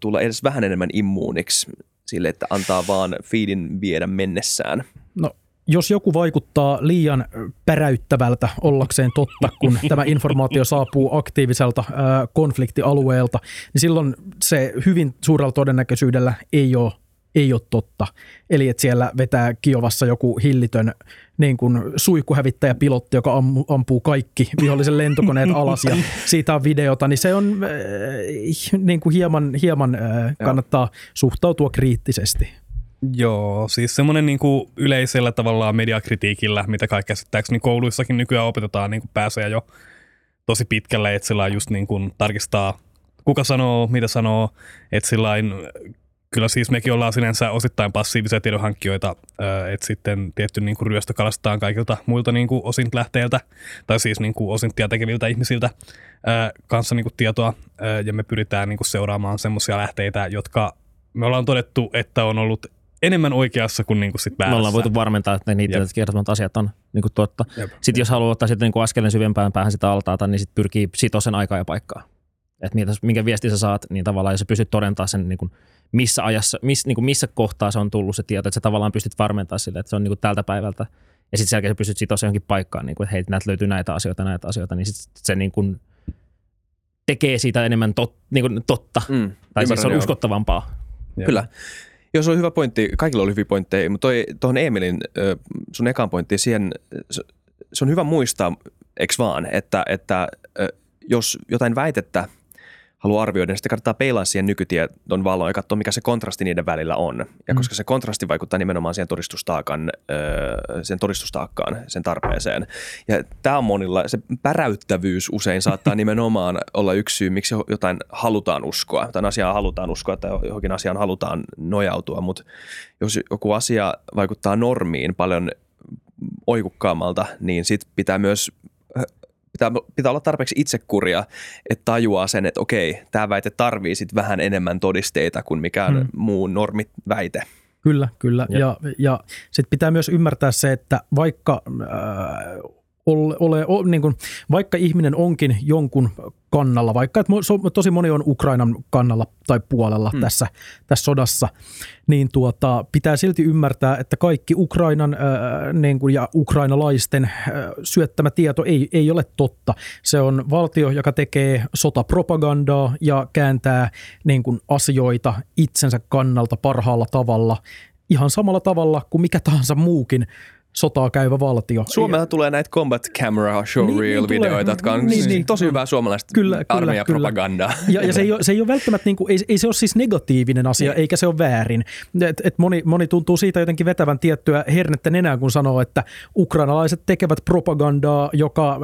tulla edes vähän enemmän immuuniksi sille, että antaa vaan feedin viedä mennessään? No jos joku vaikuttaa liian päräyttävältä ollakseen totta, kun tämä informaatio saapuu aktiiviselta konfliktialueelta, niin silloin se hyvin suurella todennäköisyydellä ei ole, ei ole totta. Eli että siellä vetää Kiovassa joku hillitön niin kuin suihkuhävittäjäpilotti, joka ammu, ampuu kaikki vihollisen lentokoneet alas ja siitä on videota, niin se on äh, niin kuin hieman, hieman äh, kannattaa suhtautua kriittisesti. Joo, siis semmoinen niinku yleisellä tavallaan mediakritiikillä, mitä kai käsittääkseni kouluissakin nykyään opetetaan niin pääsee jo tosi pitkälle, että sillä just niin kuin tarkistaa, kuka sanoo, mitä sanoo, että sillä kyllä siis mekin ollaan sinänsä osittain passiivisia tiedonhankkijoita, että sitten tietty niin kuin ryöstö kalastetaan kaikilta muilta niin kuin osint lähteiltä, tai siis niin kuin osinttia tekeviltä ihmisiltä kanssa niin kuin tietoa, ja me pyritään niin kuin seuraamaan semmoisia lähteitä, jotka me ollaan todettu, että on ollut enemmän oikeassa kuin, niin kuin sit Me väärässä. ollaan voitu varmentaa, että niitä Jep. kertomat asiat on niin kuin totta. Jep. Sitten jos haluaa ottaa sitten niin askeleen syvempään päähän sitä altaata, niin sitten pyrkii sitoa sen aikaa ja paikkaa. Että minkä viesti sä saat, niin tavallaan jos sä pystyt todentaa sen, niin kuin, missä ajassa, miss, niin kuin missä kohtaa se on tullut se tieto, että sä tavallaan pystyt varmentamaan sille, että se on niin kuin tältä päivältä. Ja sitten sen jälkeen sä pystyt sitoa se johonkin paikkaan, niin kuin, että hei, näitä löytyy näitä asioita, näitä asioita, niin sit se niin kuin tekee siitä enemmän tot, niin kuin totta. Mm, Tai siis se on joo. uskottavampaa. Jep. Kyllä. Joo, se on hyvä pointti. Kaikilla oli hyviä pointteja, mutta toi, tuohon Emilin sun ekaan pointtiin, siihen, se, on hyvä muistaa, eks vaan, että, että jos jotain väitettä haluaa arvioida, niin sitten kannattaa peilaa siihen nykytiedon valoon ja katsoa, mikä se kontrasti niiden välillä on. Ja koska se kontrasti vaikuttaa nimenomaan siihen todistustaakan, sen todistustaakkaan, sen tarpeeseen. Ja tämä on monilla, se päräyttävyys usein saattaa nimenomaan olla yksi syy, miksi jotain halutaan uskoa. Jotain asiaa halutaan uskoa tai johonkin asiaan halutaan nojautua, mutta jos joku asia vaikuttaa normiin paljon oikukkaammalta, niin sit pitää myös pitää, pitää olla tarpeeksi itsekuria, että tajuaa sen, että okei, tämä väite tarvii sit vähän enemmän todisteita kuin mikään Hmm. muu normiväite. Kyllä, kyllä. Jep. Ja, ja sitten pitää myös ymmärtää se, että vaikka, äh, ole, ole, o, niin kuin, vaikka ihminen onkin jonkun kannalla, vaikka että tosi moni on Ukrainan kannalla tai puolella hmm. tässä, tässä sodassa, niin tuota, pitää silti ymmärtää, että kaikki Ukrainan äh, niin kuin, ja ukrainalaisten äh, syöttämä tieto ei, ei ole totta. Se on valtio, joka tekee sotapropagandaa ja kääntää niin kuin, asioita itsensä kannalta parhaalla tavalla, ihan samalla tavalla kuin mikä tahansa muukin sotaa käyvä valtio. Suomeen tulee näitä combat camera show Niin, reel niin tulee. videoita, jotka on Niin, niin. tosi hyvää suomalaista Kyllä, kyllä, armeijan kyllä. propagandaa. Ja, ja se, ei ole, se ei ole välttämättä, niin kuin, ei, ei se ole siis negatiivinen asia, eikä se ole väärin. Et, et moni, moni tuntuu siitä jotenkin vetävän tiettyä hernettä nenään, kun sanoo, että ukrainalaiset tekevät propagandaa, joka, äh,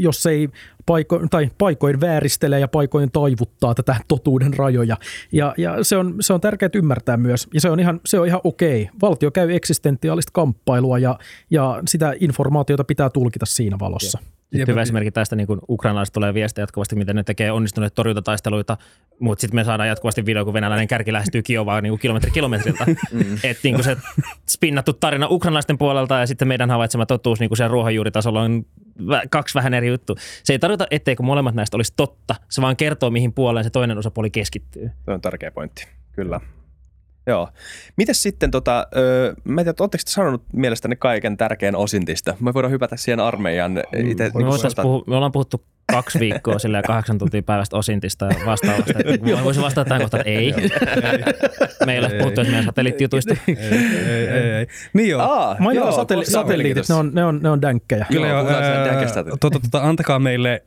jos ei paiko, tai paikoin vääristelee ja paikoin taivuttaa tätä totuuden rajoja. Ja, ja se, on, se on tärkeää ymmärtää myös, ja se on ihan, se on ihan okei. Valtio käy eksistentiaalista kamppailua, ja, ja sitä informaatiota pitää tulkita siinä valossa. Jep. Hyvä esimerkki tästä, niin kun ukrainalaiset tulee viestejä jatkuvasti, miten ne tekee onnistuneet torjuntataisteluita, mutta sitten me saadaan jatkuvasti video, kun venäläinen kärki lähestyy Kiovaa niin kilometri kilometriltä. Että niin se spinnattu tarina ukrainalaisten puolelta ja sitten meidän havaitsema totuus niin siellä ruohonjuuritasolla on kaksi vähän eri juttu. Se ei tarkoita, etteikö molemmat näistä olisi totta, se vaan kertoo, mihin puoleen se toinen osapuoli keskittyy. Se on tärkeä pointti, kyllä. Joo. Mites sitten, tota, öö, mä en tiedä, oletteko te sanonut mielestäni kaiken tärkeän osintista? Me voidaan hypätä siihen armeijan itse. Me, voitais puhu, me ollaan puhuttu kaksi viikkoa sillä kahdeksan tuntia päivästä osintista ja vastaavasta. Mä voisin vastata tähän kohtaan, että ei. Me ei ole puhuttu esimerkiksi satelliittijutuista. ei, ei, ei, ei. Niin joo. Aa, Mainita joo, satelli- satelliitit, ne on, ne on, ne on dänkkejä. Kyllä Joo, joo, ää, tota, tota, antakaa meille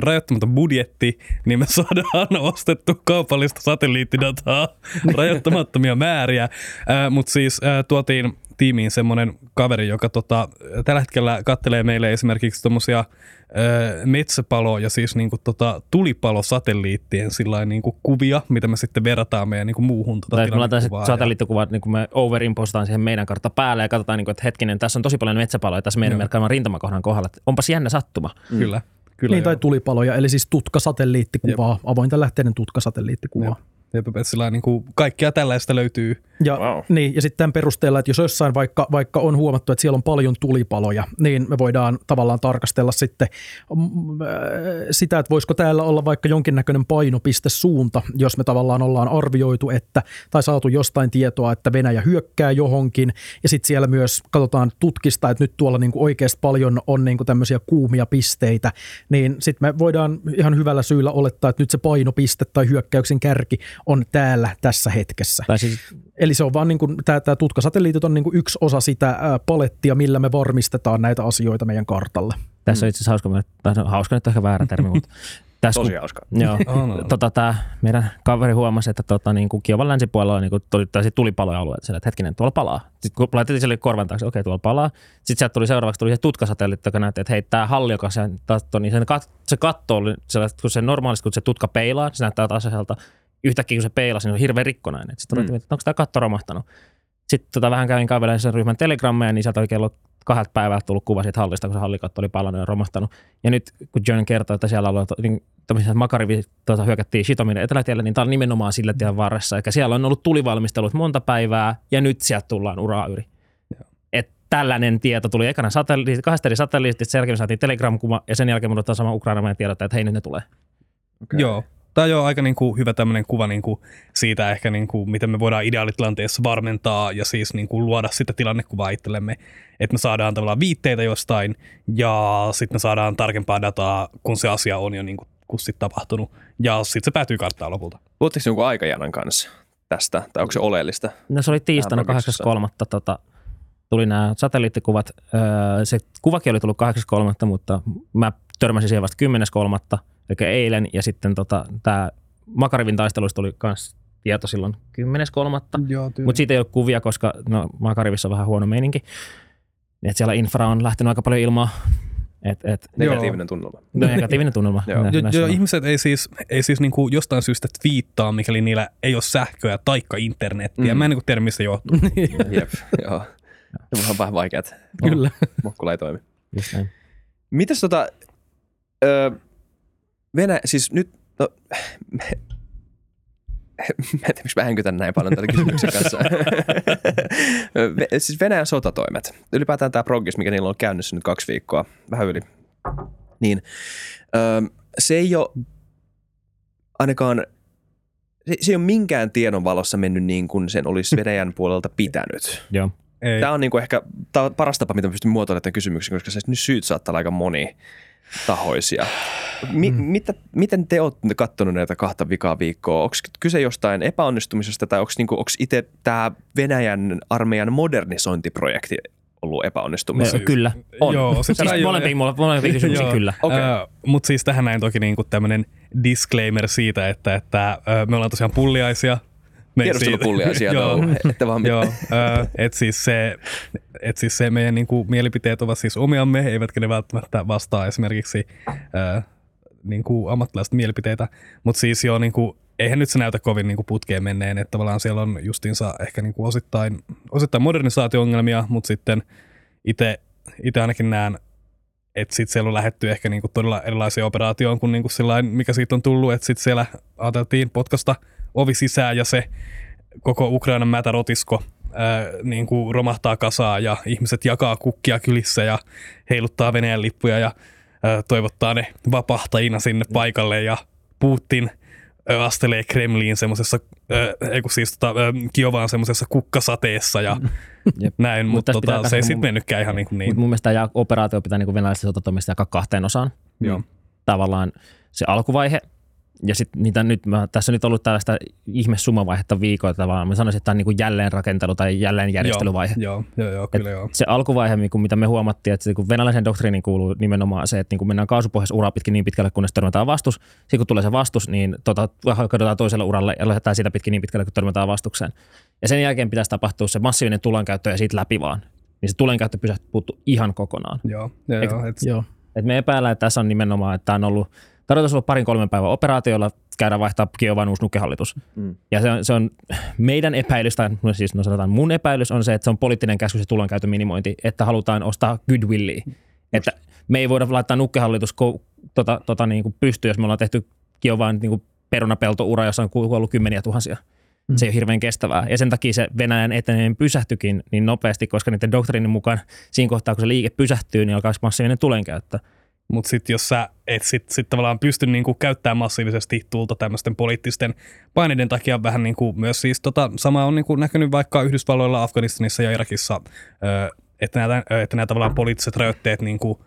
rajoittamaton budjetti, niin me saadaan ostettu kaupallista satelliittidataa rajoittamattomia määriä. Mutta siis tuotiin tiimiin semmoinen kaveri, joka tota, tällä hetkellä kattelee meille esimerkiksi tuommoisia metsäpalo- ja siis niinku tota, tulipalosatelliittien sillain niinku kuvia, mitä me sitten verrataan meidän niinku muuhun tota Tai me laitetaan satelliittikuvat, niin kun me overimpostataan siihen meidän kartta päälle ja katsotaan, niin kuin, että hetkinen, tässä on tosi paljon metsäpaloja tässä meidän merkkaaman rintamakohdan kohdalla. Onpas jännä sattuma. Kyllä, kyllä. Niin, tai joo. tulipaloja, eli siis tutkasatelliittikuvaa, avointa lähteiden tutkasatelliittikuvaa. Jep, jep, et sillä niin kuin kaikkea tällaista löytyy. Ja, Wow. niin, ja sitten tämän perusteella, että jos jossain vaikka, vaikka on huomattu, että siellä on paljon tulipaloja, niin me voidaan tavallaan tarkastella sitten mm, äh, sitä, että voisiko täällä olla vaikka jonkinnäköinen painopistesuunta, jos me tavallaan ollaan arvioitu, että, tai saatu jostain tietoa, että Venäjä hyökkää johonkin, ja sitten siellä myös katsotaan tutkista, että nyt tuolla niinku oikeasti paljon on niinku tämmöisiä kuumia pisteitä, niin sitten me voidaan ihan hyvällä syyllä olettaa, että nyt se painopiste tai hyökkäyksen kärki on täällä tässä hetkessä. Tai siis Eli se on vaan niin kuin, tämä, tämä tutkasatelliitit on niin kuin yksi osa sitä palettia, millä me varmistetaan näitä asioita meidän kartalle. tässä on itse asiassa hauska, tai no, hauska nyt on ehkä väärä termi, mutta tässä Tosi kun, hauska. joo, On, on. tota, tämä meidän kaveri huomasi, että tota, niin kuin Kiovan länsipuolella niin kuin, tuli tällaisia tulipaloja alueita, sillä, että hetkinen, tuolla palaa. Sitten kun laitettiin sille korvan taakse, okei, tuolla palaa. Sitten sieltä tuli seuraavaksi tuli se tutkasatelliitti, joka näytti, että hei, tämä halli, joka se, tatto, niin sen kat, se katto oli, sillä, että kun se normaalisti, kun se tutka peilaa, se näyttää tasaiselta. Yhtäkkiä kun se peilasi, niin se on hirveän rikkonainen. Sitten mm. että onko tämä katto romahtanut. Sitten tota, vähän kävin kaivelemaan sen ryhmän telegrammeja, niin sieltä oli kello kahdelta päivältä tullut kuva siitä hallista, kun se hallikatto oli palannut ja romahtanut. Ja nyt kun John kertoo, että siellä on niin, tämmöisiä makarivi tuota, hyökättiin Shitomin etelätiellä, niin tämä on nimenomaan sillä tien varressa. Eli siellä on ollut tulivalmistelut monta päivää ja nyt sieltä tullaan uraa yli. Et tällainen tieto tuli ekana satelliitti, kahdesta eri satelliitista, sen jälkeen saatiin Telegram-kuva ja sen jälkeen mulle sama ukrainalainen tiedottaa, että hei nyt ne tulee. Okay. Joo, Tämä on jo aika niin kuin hyvä tämmöinen kuva niin kuin siitä ehkä, niin kuin, miten me voidaan ideaalitilanteessa varmentaa ja siis niin kuin luoda sitä tilannekuvaa itsellemme, että me saadaan tavallaan viitteitä jostain ja sitten me saadaan tarkempaa dataa, kun se asia on jo niin kuin, kun sit tapahtunut ja sitten se päätyy karttaan lopulta. Luotteko jonkun aikajanan kanssa tästä, tai onko se oleellista? No se oli tiistaina 8.3. Tota, tuli nämä satelliittikuvat. Se kuvakin oli tullut 8.3., mutta mä törmäsin siihen vasta 10.3 eli eilen, ja sitten tota, tämä Makarivin taisteluista oli myös tieto silloin 10.3. Mutta siitä ei ole kuvia, koska no, Makarivissa on vähän huono meininki. Et siellä infra on lähtenyt aika paljon ilmaa. Et, et, negatiivinen tunnelma. No, negatiivinen tunnelma. joo. Jo, jo, ihmiset ei siis, ei siis niinku jostain syystä twiittaa, mikäli niillä ei ole sähköä taikka internettiä. Mm. Mä en niinku tiedä, mistä johtuu. Jep, joo. Se on vähän vaikeat. Kyllä. Mokkula ei toimi. Mitäs tota, öö, Venäjä, siis nyt, no, mä en tiedä, miksi mä hänkytän näin paljon tätä kysymyksen kanssa. siis Venäjän sotatoimet. Ylipäätään tämä progis, mikä niillä on käynnissä nyt kaksi viikkoa, vähän yli. Niin, se ei ole ainakaan, se, se ei ole minkään tiedon valossa mennyt niin kuin sen olisi Venäjän puolelta pitänyt. Joo. Ei. Tämä on niin kuin ehkä tämä on paras tapa, mitä pystyn muotoilemaan tämän kysymyksen, koska se nyt syyt saattaa olla aika moni tahoisia. Mi- mm. mitä, miten te olette katsonut näitä kahta vikaa viikkoa? Onko kyse jostain epäonnistumisesta tai onko niinku, itse tämä Venäjän armeijan modernisointiprojekti ollut epäonnistumista? No, kyllä. On. Joo, siis molempiin, molempiin kysymyksiin kyllä. Okay. Uh, Mutta siis tähän näin toki niinku tämmöinen disclaimer siitä, että, että uh, me ollaan tosiaan pulliaisia – Tiedustelupulliaisia, joo, että vaan joo, äh, et siis se, et siis se meidän niin kuin, mielipiteet ovat siis omiamme, eivätkä ne välttämättä vastaa esimerkiksi äh, niin kuin ammattilaisten mielipiteitä, mutta siis joo, niin kuin, eihän nyt se näytä kovin niin kuin putkeen menneen, että tavallaan siellä on justiinsa ehkä niin kuin osittain, osittain modernisaatio-ongelmia, mutta sitten itse ainakin näen, että sitten siellä on lähetty ehkä niinku todella erilaisia operaatioon kuin niinku sillain, mikä siitä on tullut, että sitten siellä ajateltiin potkasta ovi sisään ja se koko Ukrainan mätärotisko ää, niin kuin romahtaa kasaan ja ihmiset jakaa kukkia kylissä ja heiluttaa Venäjän lippuja ja ää, toivottaa ne vapahtajina sinne paikalle ja Putin astelee Kremliin semmoisessa, ei kun siis tota, Kiovaan semmoisessa kukkasateessa ja Jep. näin, mutta Mut tota, se ei sitten mennytkään ihan niin kuin niin. Mun mielestä tämä operaatio pitää niin venäläisessä sotatoimista jakaa kahteen osaan. Joo. Tavallaan se alkuvaihe, ja sitten niitä nyt, mä, tässä on nyt ollut tällaista ihme summavaihetta viikoita, vaan mä sanoisin, että tämä on niin kuin jälleenrakentelu tai jälleenjärjestelyvaihe. Joo, joo, joo, kyllä joo. Se alkuvaihe, niin mitä me huomattiin, että kun venäläisen doktriinin kuuluu nimenomaan se, että niin kun mennään kaasupohjaisessa uraa pitkin niin pitkälle, kunnes törmätään vastus. Sitten kun tulee se vastus, niin tota, katsotaan toiselle uralle ja lähdetään siitä pitkin niin pitkälle, kun törmätään vastukseen. Ja sen jälkeen pitäisi tapahtua se massiivinen tulenkäyttö ja siitä läpi vaan. Niin se tulenkäyttö pysähtyy puuttu ihan kokonaan. Joo, joo, joo, et, joo. Et me epäillään, että tässä on nimenomaan, että tämä on ollut Tarkoitus olla parin kolmen päivän operaatiolla käydä vaihtaa Kiovan uusi nukkehallitus. Mm. Ja se on, se on meidän epäilys, tai no siis no sanotaan mun epäilys on se, että se on poliittinen käsky se tulonkäytön minimointi, että halutaan ostaa goodwillia. Mm. Että me ei voida laittaa nukkehallitus tota, tota niin kuin pystyyn, jos me ollaan tehty Kiovan niin perunapeltoura, jossa on kuollut kymmeniä tuhansia. Mm. Se ei ole hirveän kestävää. Ja sen takia se Venäjän eteneminen pysähtyikin niin nopeasti, koska niiden doktriinin mukaan siinä kohtaa, kun se liike pysähtyy, niin alkaa massiivinen tulenkäyttö. Mutta sitten jos sä et sit, sit tavallaan pysty niinku käyttämään massiivisesti tulta tämmöisten poliittisten paineiden takia vähän niinku myös siis tota, sama on niinku näkynyt vaikka Yhdysvalloilla, Afganistanissa ja Irakissa, että nämä, että nämä tavallaan poliittiset rajoitteet niinku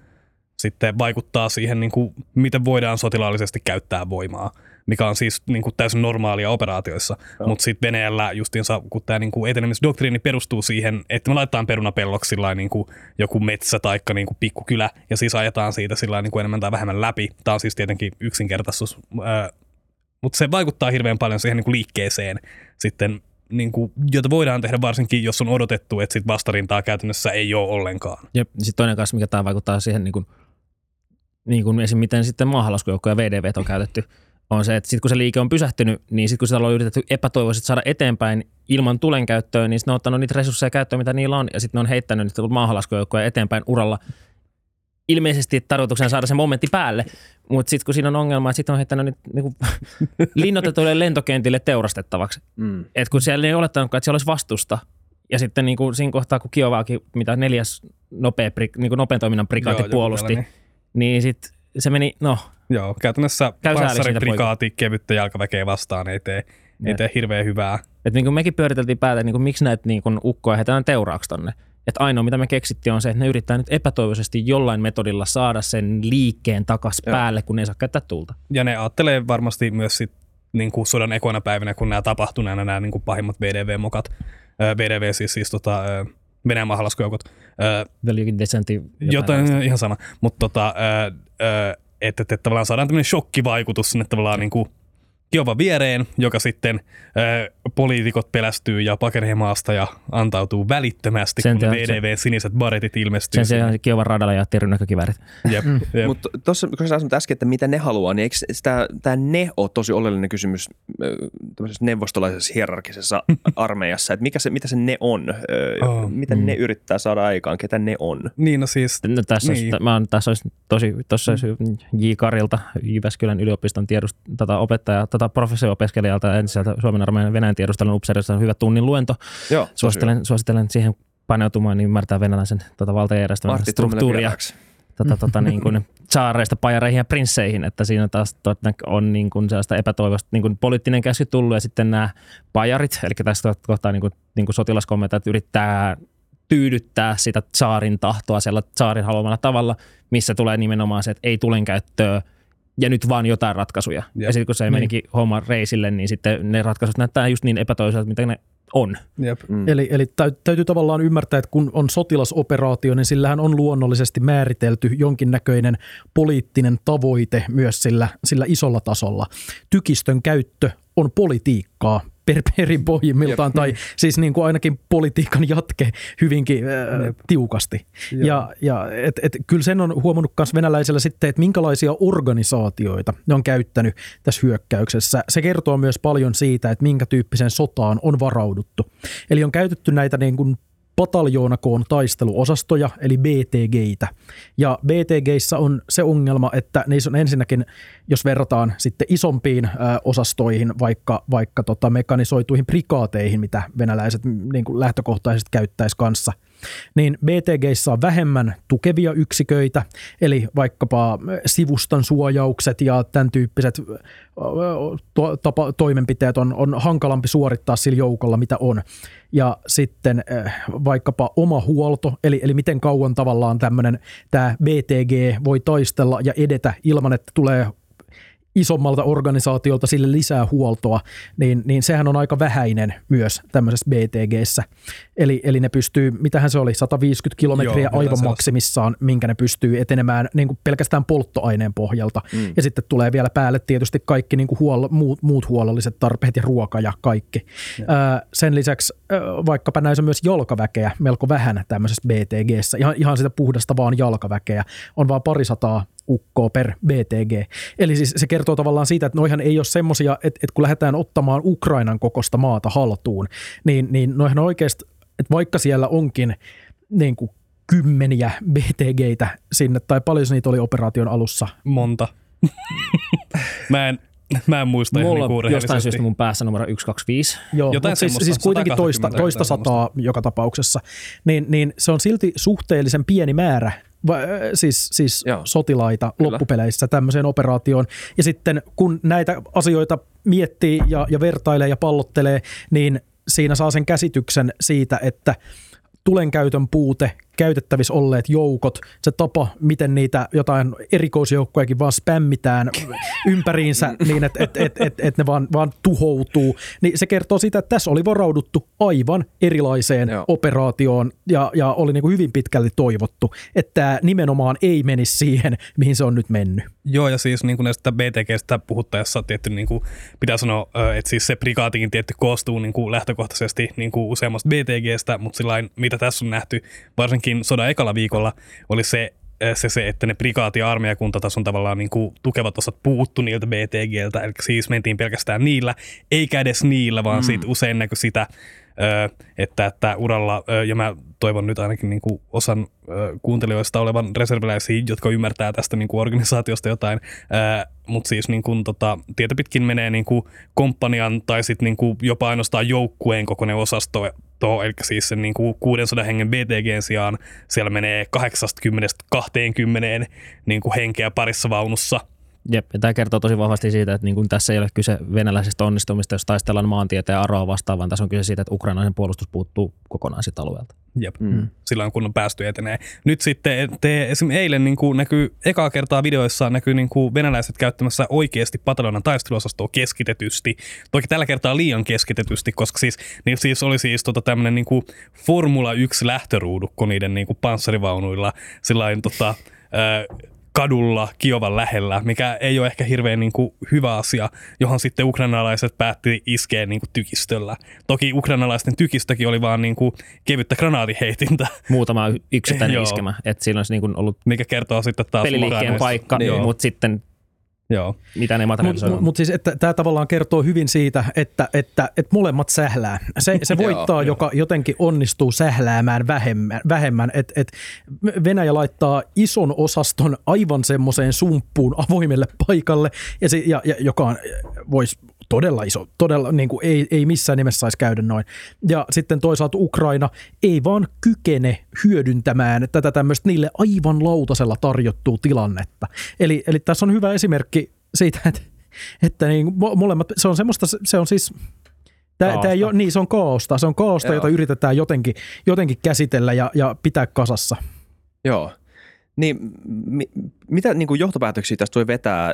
sitten vaikuttaa siihen, niinku, miten voidaan sotilaallisesti käyttää voimaa mikä on siis niin kuin täysin normaalia operaatioissa. Mutta sitten Venäjällä justiinsa, kun tämä niin etenemisdoktriini perustuu siihen, että me laitetaan perunapelloksi niin kuin joku metsä tai niin kuin pikkukylä, ja siis ajetaan siitä sillä niin kuin enemmän tai vähemmän läpi. Tämä on siis tietenkin yksinkertaisuus, mutta se vaikuttaa hirveän paljon siihen niin kuin liikkeeseen sitten niin kuin, jota voidaan tehdä varsinkin, jos on odotettu, että sit vastarintaa käytännössä ei ole ollenkaan. Ja sitten toinen kanssa, mikä tämä vaikuttaa siihen, niin kuin, niin kuin esim. miten sitten maahanlaskujoukkoja VDV on käytetty on se, että sitten kun se liike on pysähtynyt, niin sitten kun sitä on yritetty epätoivoisesti saada eteenpäin ilman tulen käyttöön, niin sitten ne on ottanut niitä resursseja käyttöön, mitä niillä on, ja sitten ne on heittänyt niitä maahanlaskujoukkoja eteenpäin uralla ilmeisesti tarkoituksena saada se momentti päälle, mutta sitten kun siinä on ongelma, että sitten on heittänyt niitä niinku, linnoitetuille lentokentille teurastettavaksi. Mm. Et kun siellä ei olettanutkaan, että siellä olisi vastusta, ja sitten niin kuin siinä kohtaa, kun Kiovaakin, mitä neljäs nopea, niin kuin nopean toiminnan prikaati puolusti, joku niin sitten se meni, no, Joo, käytännössä panssariprikaati kevyttä jalkaväkeä vastaan ei tee, ei tee hirveän hyvää. että niin kuin mekin pyöriteltiin päätä, että niin kuin miksi näitä niin kuin ukkoja heitetään teuraaksi tonne. Että ainoa, mitä me keksittiin, on se, että ne yrittää nyt epätoivoisesti jollain metodilla saada sen liikkeen takas Joo. päälle, kun ne ei saa käyttää tulta. Ja ne ajattelee varmasti myös sit, niin kuin sodan ekoina päivinä, kun nämä tapahtuneena nämä niin kuin pahimmat VDV-mokat, VDV siis, siis tota, Venäjän maahanlaskujoukot, desentti. jotain, ihan sama, mutta tota, että, että tavallaan saadaan tämmöinen shokkivaikutus sinne tavallaan niin kuin Kiovan viereen, joka sitten äh, poliitikot pelästyy ja pakenee maasta ja antautuu välittömästi, Sen kun sijaan- VDV siniset baretit ilmestyy. Sen sijaan Kiovan radalla jaettiin rynnäkkökiväärit. Jep, jep. Mutta tuossa, kun sä sanoit äsken, että mitä ne haluaa, niin eikö sitä, tämä ne ole tosi oleellinen kysymys tämmöisessä neuvostolaisessa hierarkisessa armeijassa, että mikä se, mitä se ne on, ö, Oh, mitä mm. ne yrittää saada aikaan, ketä ne on. Niin, no siis, No, tässä, Niin. niin. mä oon, tässä olisi tosi, tuossa olisi J. Karilta, Jyväskylän yliopiston tiedust, tätä opettaja, tätä professio-opiskelijalta ja entiseltä Suomen armeijan Venäjän tiedustelun upseerista on hyvä tunnin luento. Joo, Suosittelen, suosittelen siihen paneutumaan, niin ymmärtää venäläisen tota, valtajärjestelmän struktuuria. tota, tota, niin kuin saareista, pajareihin ja prinsseihin, että siinä taas totta, on niin kuin sellaista epätoivoista niin kuin poliittinen käsky tullut ja sitten nämä pajarit, eli tässä kohtaa niin kuin, niin kuin sotilaskommentat yrittää tyydyttää sitä saarin tahtoa siellä saarin haluamalla tavalla, missä tulee nimenomaan se, että ei tulen käyttöä ja nyt vaan jotain ratkaisuja. Jep. Ja sitten kun se Niin. menikin homma reisille, niin sitten ne ratkaisut näyttää just niin epätoivoiselta, mitä ne on. jep. Mm. Eli, eli täy- täytyy tavallaan ymmärtää, että kun on sotilasoperaatio, niin sillähän on luonnollisesti määritelty jonkinnäköinen poliittinen tavoite myös sillä, sillä isolla tasolla. Tykistön käyttö on politiikkaa per, perin pohjimmiltaan, Jep. tai siis niin kuin ainakin politiikan jatke hyvinkin äh, tiukasti. Ja, ja et, et, kyllä sen on huomannut myös venäläisellä sitten, että minkälaisia organisaatioita ne on käyttänyt tässä hyökkäyksessä. Se kertoo myös paljon siitä, että minkä tyyppiseen sotaan on varauduttu. Eli on käytetty näitä niin kuin pataljoonakoon taisteluosastoja, eli BTGitä. Ja BTGissä on se ongelma, että niissä on ensinnäkin, jos verrataan sitten isompiin osastoihin, vaikka, vaikka tota mekanisoituihin prikaateihin, mitä venäläiset niin kuin lähtökohtaisesti käyttäisi kanssa, niin BTGissä on vähemmän tukevia yksiköitä, eli vaikkapa sivustan suojaukset ja tämän tyyppiset to, tapa, toimenpiteet on, on hankalampi suorittaa sillä joukolla, mitä on. Ja sitten vaikkapa oma huolto, eli, eli miten kauan tavallaan tämmöinen tämä BTG voi taistella ja edetä ilman, että tulee isommalta organisaatiolta sille lisää huoltoa, niin, niin sehän on aika vähäinen myös tämmöisessä BTGssä. Eli, eli ne pystyy, mitähän se oli, 150 kilometriä Joo, aivan maksimissaan, minkä ne pystyy etenemään niin kuin pelkästään polttoaineen pohjalta. Mm. Ja sitten tulee vielä päälle tietysti kaikki niin kuin huol- muut, muut huollolliset tarpeet ja ruoka ja kaikki. Ää, sen lisäksi vaikkapa näissä on myös jalkaväkeä melko vähän tämmöisessä BTGssä, ihan, ihan sitä puhdasta vaan jalkaväkeä, on vaan parisataa ukkoa per BTG. Eli siis se kertoo tavallaan siitä, että noihan ei ole semmoisia, että, että kun lähdetään ottamaan Ukrainan kokosta maata haltuun, niin, niin noihan oikeasti, että vaikka siellä onkin niin kuin kymmeniä BTGitä sinne, tai paljon niitä oli operaation alussa, monta. mä, en, mä en muista ihan Mulla niinku on jostain syystä mun päässä numero 125. Joo, Jotain mutta siis, siis kuitenkin toista, 120 toista sataa joka tapauksessa, niin, niin se on silti suhteellisen pieni määrä va, siis, siis Joo. sotilaita Kyllä. loppupeleissä tämmöiseen operaatioon. Ja sitten kun näitä asioita miettii ja, ja vertailee ja pallottelee, niin siinä saa sen käsityksen siitä, että tulenkäytön puute, käytettävissä olleet joukot, se tapa, miten niitä jotain erikoisjoukkojakin vaan spämmitään ympäriinsä niin, että et, et, et, et ne vaan, vaan tuhoutuu, niin se kertoo siitä, että tässä oli varauduttu aivan erilaiseen Joo. operaatioon ja, ja oli niin kuin hyvin pitkälti toivottu, että tämä nimenomaan ei menisi siihen, mihin se on nyt mennyt. Joo, ja siis niin kuin näistä BTGstä puhuttaessa tietty niin kuin pitää sanoa, että siis se prikaatikin tietty koostuu niin kuin lähtökohtaisesti niin kuin useammasta BTGstä, mutta sillain, mitä tässä on nähty, varsinkin sodan ekalla viikolla, oli se, eh, se, se, että ne prikaati- ja armeijakuntatason tavallaan niin kuin tukevat osat puuttu niiltä BTGltä, eli siis mentiin pelkästään niillä, eikä edes niillä, vaan mm. siitä usein näkyi sitä, että, että uralla, ja mä toivon nyt ainakin niin kuin osan kuuntelijoista olevan reserviläisiä, jotka ymmärtää tästä niin kuin organisaatiosta jotain, mutta siis niin kuin, tota, tietä pitkin menee niin kuin komppanian tai sitten niin kuin jopa ainoastaan joukkueen kokoinen osasto, to, eli siis sen niin kuin 600 hengen BTGn sijaan siellä menee 80-20 niin kuin henkeä parissa vaunussa – Jep, ja tämä kertoo tosi vahvasti siitä, että niin kuin tässä ei ole kyse venäläisestä onnistumista, jos taistellaan maantieteen aroa vastaan, vaan tässä on kyse siitä, että ukrainaisen puolustus puuttuu kokonaan siitä alueelta. Jep, mm. silloin kun on päästy etenee. Nyt sitten te, esimerkiksi eilen niin kuin näkyy, ekaa kertaa videoissa näkyy niin kuin venäläiset käyttämässä oikeasti pataljonan taisteluosastoa keskitetysti. Toki tällä kertaa liian keskitetysti, koska siis, niin siis oli siis tota tämmöinen niin kuin Formula 1 lähtöruudukko niiden niin kuin panssarivaunuilla. Sillain tota, kadulla Kiovan lähellä, mikä ei ole ehkä hirveän niin kuin, hyvä asia, johon sitten ukrainalaiset päätti iskeä niin kuin, tykistöllä. Toki ukrainalaisten tykistökin oli vaan niin kuin, kevyttä granaatiheitintä. Muutama yksittäinen iskemä, että siinä olisi niin kuin, ollut mikä kertoo sitten taas peliliikkeen paikka, niin. mutta sitten Joo. Mitä ne materiaalisoivat. Mutta mut siis, että tämä tavallaan kertoo hyvin siitä, että, että, että molemmat sählää. Se, se voittaa, joka jotenkin onnistuu sähläämään vähemmän. vähemmän. Et, et Venäjä laittaa ison osaston aivan semmoiseen sumppuun avoimelle paikalle, ja, se, ja, ja joka on, voisi todella iso, todella niin kuin ei, ei missään nimessä saisi käydä noin. Ja sitten toisaalta Ukraina ei vaan kykene hyödyntämään tätä tämmöistä niille aivan lautasella tarjottua tilannetta. Eli, eli tässä on hyvä esimerkki siitä, että, että niin, molemmat, se on semmoista, se on siis Tämä, tämä ei ole, niin, se on koosta. Se on koosta, Joo. jota yritetään jotenkin, jotenkin käsitellä ja, ja pitää kasassa. Joo. Niin, mi, mitä niin kuin johtopäätöksiä tästä voi vetää,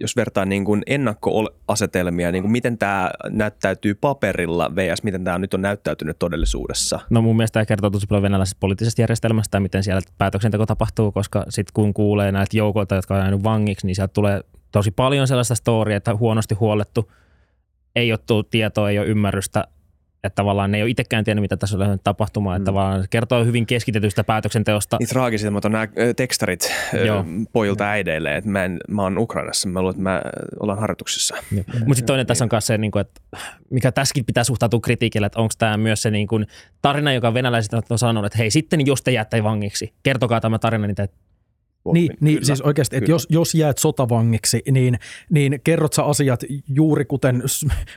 jos vertaa niin kuin ennakkoasetelmia, niin kuin miten tämä näyttäytyy paperilla vs. miten tämä nyt on näyttäytynyt todellisuudessa? No mun mielestä tämä kertoo tosi paljon venäläisestä poliittisesta järjestelmästä, miten siellä päätöksenteko tapahtuu, koska sitten kun kuulee näitä joukoilta, jotka on jäänyt vangiksi, niin sieltä tulee tosi paljon sellaista storia, että huonosti huolettu, ei ole tullut tietoa, ei ole ymmärrystä että tavallaan ne ei ole itsekään tiennyt, mitä tässä on lähtenyt tapahtumaan. Mm. Että tavallaan kertoo hyvin keskitetystä päätöksenteosta. Niin traagisia, mutta on nämä tekstarit Joo. pojilta äideille, että mä, en, mä oon Ukrainassa, mä luulen, että mä ollaan harjoituksissa. Mutta sitten toinen tässä on myös se, niin että mikä tässäkin pitää suhtautua kritiikillä, että onko tämä myös se niin kuin tarina, joka venäläiset on sanonut, että hei sitten jos te jäätte vangiksi, kertokaa tämä tarina, niin te niin, niin siis oikeasti, että jos, jos jäät sotavangiksi, niin, niin kerrot sä asiat juuri kuten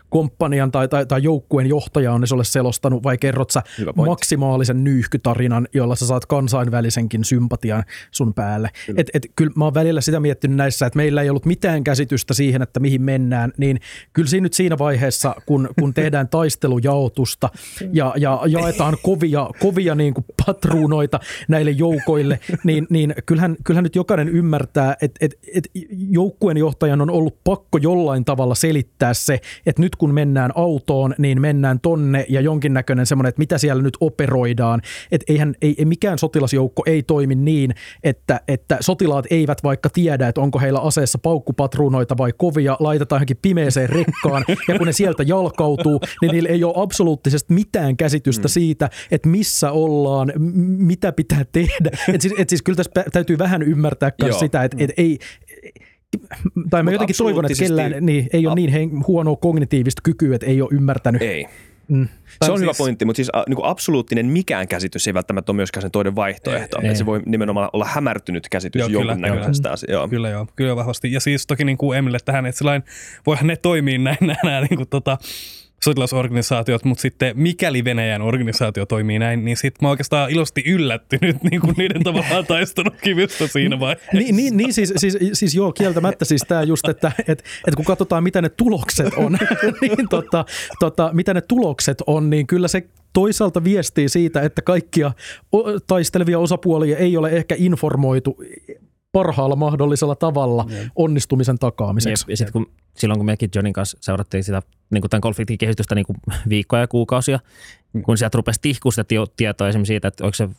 komppanian tai, tai, tai joukkueen johtaja on sulle selostanut, vai kerrot sä maksimaalisen nyyhkytarinan, jolla sä saat kansainvälisenkin sympatian sun päälle. Kyllä. Et, et, kyllä mä oon välillä sitä miettinyt näissä, että meillä ei ollut mitään käsitystä siihen, että mihin mennään, niin kyllä siinä nyt siinä vaiheessa, kun, kun tehdään taistelujaotusta ja, ja jaetaan kovia, kovia niin kuin patruunoita näille joukoille, niin, niin kyllähän, kyllähän kyllähän nyt jokainen ymmärtää, että, että, että joukkueen johtajan on ollut pakko jollain tavalla selittää se, että nyt kun mennään autoon, niin mennään tonne ja jonkinnäköinen semmoinen, että mitä siellä nyt operoidaan. Että eihän, ei, ei mikään sotilasjoukko ei toimi niin, että, että sotilaat eivät vaikka tiedä, että onko heillä aseessa paukkupatruunoita vai kovia, laitetaan johonkin pimeeseen rekkaan ja kun ne sieltä jalkautuu, niin niillä ei ole absoluuttisesti mitään käsitystä mm. siitä, että missä ollaan, mitä pitää tehdä. Et siis, et siis kyllä tässä täytyy vähän ymmärtää myös sitä, että et ei, tai mä jotenkin toivon, että kellään niin, ei ole niin huonoa kognitiivista kykyä, että ei ole ymmärtänyt. Ei. Mm. Se on siis, hyvä pointti, mutta siis niin kuin absoluuttinen mikään käsitys ei välttämättä ole myöskään sen toinen vaihtoehto. Ei, ei. Se voi nimenomaan olla hämärtynyt käsitys joo, jonkunnäköisestä asiasta. Joo. Kyllä joo, kyllä vahvasti. Ja siis toki niin kuin Emille tähän, että voihan ne toimii näin, näin, näin niin kuin tota, sotilasorganisaatiot, mutta sitten mikäli Venäjän organisaatio toimii näin, niin sitten mä oikeastaan ilosti yllättynyt niin kuin niiden tavallaan taistelukyvystä siinä vaiheessa. Niin, niin, niin siis, siis, siis joo, kieltämättä siis tämä just, että et, et kun katsotaan mitä ne tulokset on, niin tota, tota, mitä ne tulokset on, niin kyllä se toisaalta viestii siitä, että kaikkia taistelevia osapuolia ei ole ehkä informoitu parhaalla mahdollisella tavalla Jep. onnistumisen takaamiseksi. Jep. Ja sitten kun, silloin kun mekin Johnin kanssa seurattiin sitä niin kuin tämän konfliktin kehitystä niin kuin viikkoja ja kuukausia, mm. kun sieltä rupesi tihkuun sitä tietoa esimerkiksi siitä, että onko se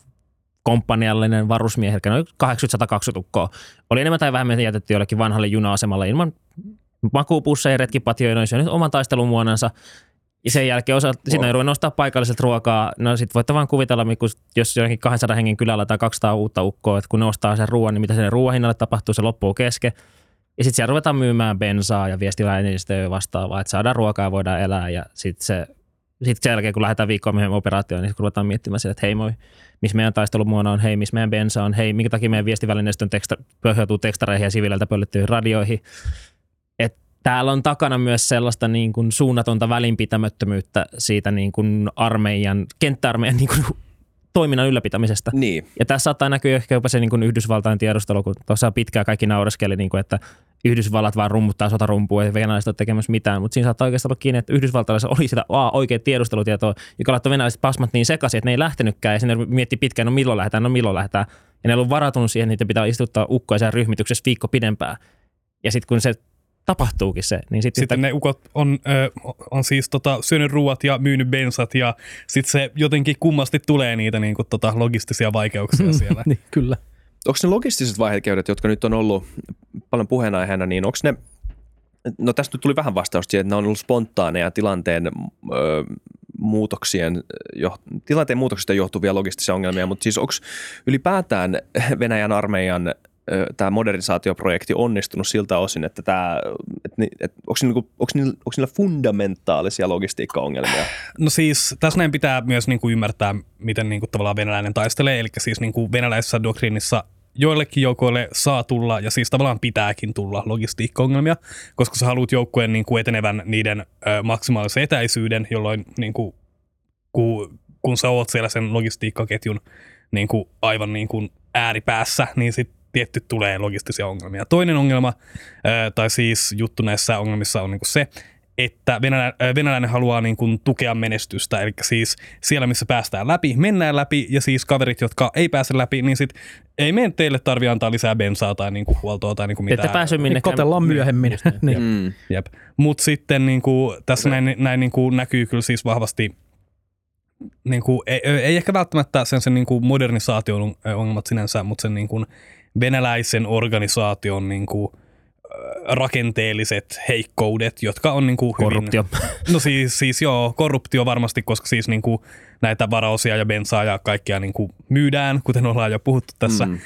komppaniallinen varusmiehet, eli noin 80-120 ukkoa, oli enemmän tai vähemmän jätetty jollekin vanhalle juna-asemalle ilman makuupusseja ja retkipatioja, ne oman taistelumuonansa, Ja sen jälkeen osa, wow. sitten ruvennut ostaa paikalliselta ruokaa. No sit voitte vaan kuvitella, jos jonnekin 200 hengen kylällä tai 200 uutta ukkoa, että kun ne ostaa sen ruoan, niin mitä sen ruoan hinnalle tapahtuu, se loppuu kesken. Ja sitten siellä ruvetaan myymään bensaa ja viestivälineistöä vastaavaa, että saadaan ruokaa ja voidaan elää. Ja sitten se, sit sen jälkeen, kun lähdetään viikkoa myöhemmin operaatioon, niin ruvetaan miettimään sille, että hei moi, missä meidän taistelumuona on, hei, missä meidän bensa on, hei, minkä takia meidän viestivälineistön teksta, pohjautuu tekstareihin ja siviililtä pöllyttyihin radioihin. Täällä on takana myös sellaista niin kuin suunnatonta välinpitämättömyyttä siitä niin kuin armeijan, kenttäarmeijan niin kuin toiminnan ylläpitämisestä. Niin. Ja tässä saattaa näkyä ehkä jopa se niin kuin Yhdysvaltain tiedustelu, kun tuossa pitkään kaikki naureskeli, niin kuin, että Yhdysvallat vaan rummuttaa sotarumpua ja venäläiset ole tekemässä mitään. Mutta siinä saattaa oikeasti olla kiinni, että Yhdysvaltalaisilla oli sitä a, oikea tiedustelutietoa, joka laittoi venäläiset pasmat niin sekaisin, että ne ei lähtenytkään. Ja sinne mietti pitkään, no milloin lähdetään, no milloin lähdetään. Ja ne ollut varautunut siihen, että niitä pitää istuttaa ukkoisen ryhmityksessä viikko pidempään. Ja sitten kun se tapahtuukin se. Niin sit sitten ne ukot on, ö, on siis tota, syönyt ruuat ja myynyt bensat ja sitten se jotenkin kummasti tulee niitä niin kuin, tota, logistisia vaikeuksia siellä. niin, kyllä. Onko ne logistiset vaihekeudet, jotka nyt on ollut paljon puheenaiheena, niin onko ne, no tästä tuli vähän vastausta siihen, että ne on ollut spontaaneja tilanteen ö, muutoksien, jo, tilanteen muutoksista johtuvia logistisia ongelmia, mutta siis onko ylipäätään Venäjän armeijan tämä modernisaatioprojekti onnistunut siltä osin, että, tämä, että, että onko, niinku, onko, niillä, onko niillä fundamentaalisia logistiikkaongelmia? No siis tässä näin pitää myös niin kuin ymmärtää, miten niin kuin tavallaan venäläinen taistelee, eli siis niin kuin venäläisessä doktriinissa joillekin joukoille saa tulla ja siis tavallaan pitääkin tulla logistiikkaongelmia, koska sä haluat joukkueen niin kuin etenevän niiden ö, maksimaalisen etäisyyden, jolloin niin kuin, kun, sä oot siellä sen logistiikkaketjun niin kuin aivan niin kuin ääripäässä, niin sit tietty tulee logistisia ongelmia. Toinen ongelma, tai siis juttu näissä ongelmissa on niin se, että venäläinen haluaa niin kuin tukea menestystä, eli siis siellä, missä päästään läpi, mennään läpi, ja siis kaverit, jotka ei pääse läpi, niin sit ei meidän teille tarvi antaa lisää bensaa tai niin kuin huoltoa tai niin kuin mitään. Ette pääse minnekään. Kotellaan myöhemmin. niin. mm. Jep. Mutta sitten niin kuin, tässä näin, näin niin kuin näkyy kyllä siis vahvasti niin kuin, ei, ei ehkä välttämättä sen, sen niin kuin modernisaation ongelmat sinänsä, mutta sen niin kuin venäläisen organisaation niin kuin, rakenteelliset heikkoudet, jotka on niin kuin hyvin, Korruptio. No siis, siis joo, korruptio varmasti, koska siis niin kuin näitä varaosia ja bensaa ja kaikkia niin kuin myydään, kuten ollaan jo puhuttu tässä. Mm.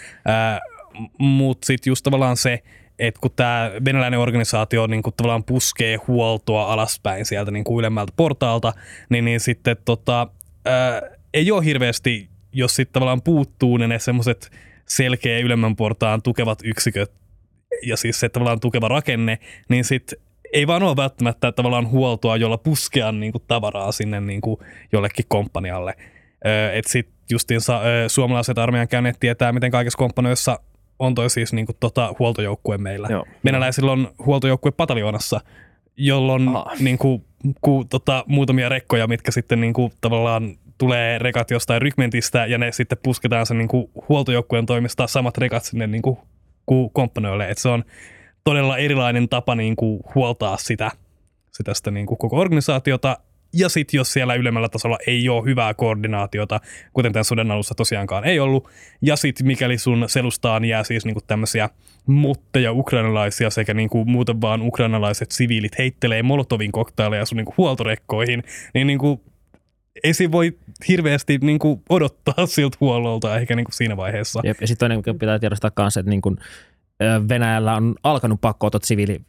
Mutta sitten just tavallaan se, että kun tämä venäläinen organisaatio niin kuin tavallaan puskee huoltoa alaspäin sieltä niin kuin ylemmältä portaalta, niin, niin sitten tota, ää, ei ole hirveästi, jos sitten tavallaan puuttuu ne, ne semmoiset selkeä ylemmän portaan tukevat yksiköt ja siis se tavallaan tukeva rakenne, niin sitten ei vaan ole välttämättä tavallaan huoltoa, jolla puskea niin kuin, tavaraa sinne niin kuin, jollekin komppanialle. Että sitten justiinsa suomalaiset armeijan käyneet tietää, miten kaikissa komppanoissa on toi siis niin kuin, tota, huoltojoukkue meillä. Joo. Venäläisillä on huoltojoukkue pataljoonassa, jolloin niin kuin, ku, tota, muutamia rekkoja, mitkä sitten niin kuin, tavallaan tulee rekat jostain rykmentistä ja ne sitten pusketaan sen niin kuin huoltojoukkueen toimista samat rekat sinne niin kuin, komppanoille. Et se on todella erilainen tapa niin kuin, huoltaa sitä, sitä, sitä niin kuin koko organisaatiota. Ja sitten jos siellä ylemmällä tasolla ei ole hyvää koordinaatiota, kuten tämän sodan alussa tosiaankaan ei ollut, ja sitten mikäli sun selustaan jää siis niinku tämmöisiä mutteja ukrainalaisia sekä niinku muuten vaan ukrainalaiset siviilit heittelee Molotovin koktaileja sun niinku huoltorekkoihin, niin niinku ei siinä voi hirveästi niin kuin odottaa siltä huollolta ehkä niin kuin siinä vaiheessa. Jep, ja sitten toinen pitää tiedostaa myös, että niin kuin Venäjällä on alkanut pakkootot siviili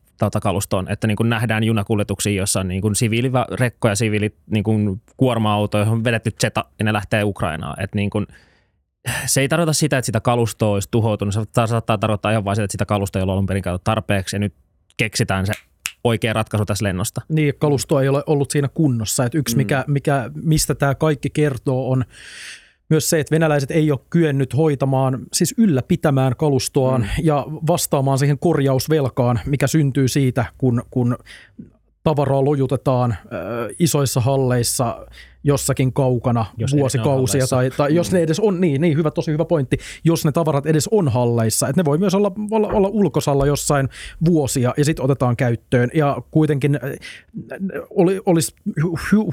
kalustoon, että niin kuin nähdään junakuljetuksia, joissa on niin kuin siviilirekkoja, siviili niin kuin kuorma-autoja, johon on vedetty zeta ja ne lähtee Ukrainaan. Että niin kuin, se ei tarkoita sitä, että sitä kalustoa olisi tuhoutunut. Se saattaa tarkoittaa ihan vain sitä, että sitä kalustoa ei ole alun perin tarpeeksi ja nyt keksitään se oikea ratkaisu tässä lennosta. Niin, kalusto ei ole ollut siinä kunnossa. Että yksi, mm. mikä, mikä, mistä tämä kaikki kertoo, on myös se, että venäläiset ei ole kyennyt hoitamaan, siis ylläpitämään kalustoaan mm. ja vastaamaan siihen korjausvelkaan, mikä syntyy siitä, kun, kun tavaraa lojutetaan äh, isoissa halleissa jossakin kaukana jos vuosikausia tai, tai jos mm. ne edes on, niin, niin hyvä, tosi hyvä pointti, jos ne tavarat edes on halleissa, että ne voi myös olla, olla, olla ulkosalla jossain vuosia ja sitten otetaan käyttöön ja kuitenkin oli, olisi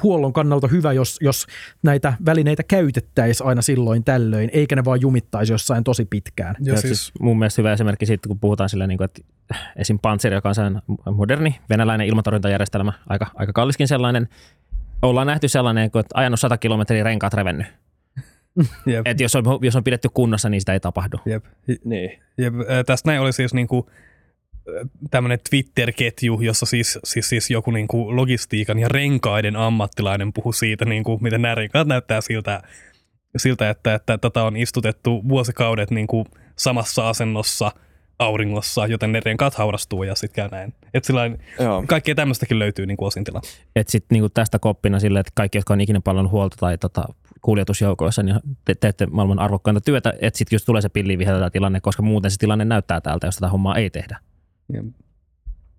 huollon kannalta hyvä, jos, jos näitä välineitä käytettäisiin aina silloin tällöin, eikä ne vaan jumittaisi jossain tosi pitkään. Ja, siis, siis mun mielestä hyvä esimerkki siitä, kun puhutaan silleen, niin kuin, että esim. Panzer, joka on moderni venäläinen ilmatorjuntajärjestelmä, aika, aika kalliskin sellainen, ollaan nähty sellainen, kun että ajanut 100 kilometriä renkaat revennyt. Jep. Et jos, on, jos on pidetty kunnossa, niin sitä ei tapahdu. Jep. Niin. Jep. Tästä näin oli siis niinku tämmöinen Twitter-ketju, jossa siis, siis, siis joku niinku logistiikan ja renkaiden ammattilainen puhui siitä, niinku, miten nämä renkaat näyttää siltä, siltä että, että tätä on istutettu vuosikaudet niinku samassa asennossa auringossa, joten ne renkaat haurastuu ja sitten käy näin. Et sillain, kaikkea tämmöistäkin löytyy niinku osintila. Et sit niinku tästä koppina sille, että kaikki, jotka on ikinä paljon huolta tai tota, kuljetusjoukoissa, niin te teette maailman arvokkainta työtä, että sitten just tulee se pilliviheltä tilanne, koska muuten se tilanne näyttää täältä, jos tätä hommaa ei tehdä.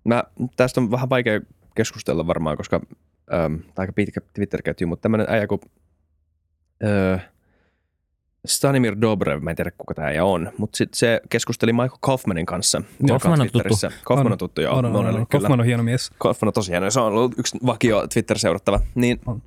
Mä, tästä on vähän vaikea keskustella varmaan, koska äm, tai aika pitkä Twitter-ketju, mutta tämmöinen äijä kuin äh, Stanimir Dobrev, mä en tiedä kuka tämä on, mutta sitten se keskusteli Michael Kaufmanin kanssa. Kaufman on Twitterissä. Kaufman on On. tuttu, joo. On, on, monelle on. kyllä. Kaufman on hieno mies. Kaufman on tosi hieno, se on ollut yksi vakio Twitter-seurattava. Niin On.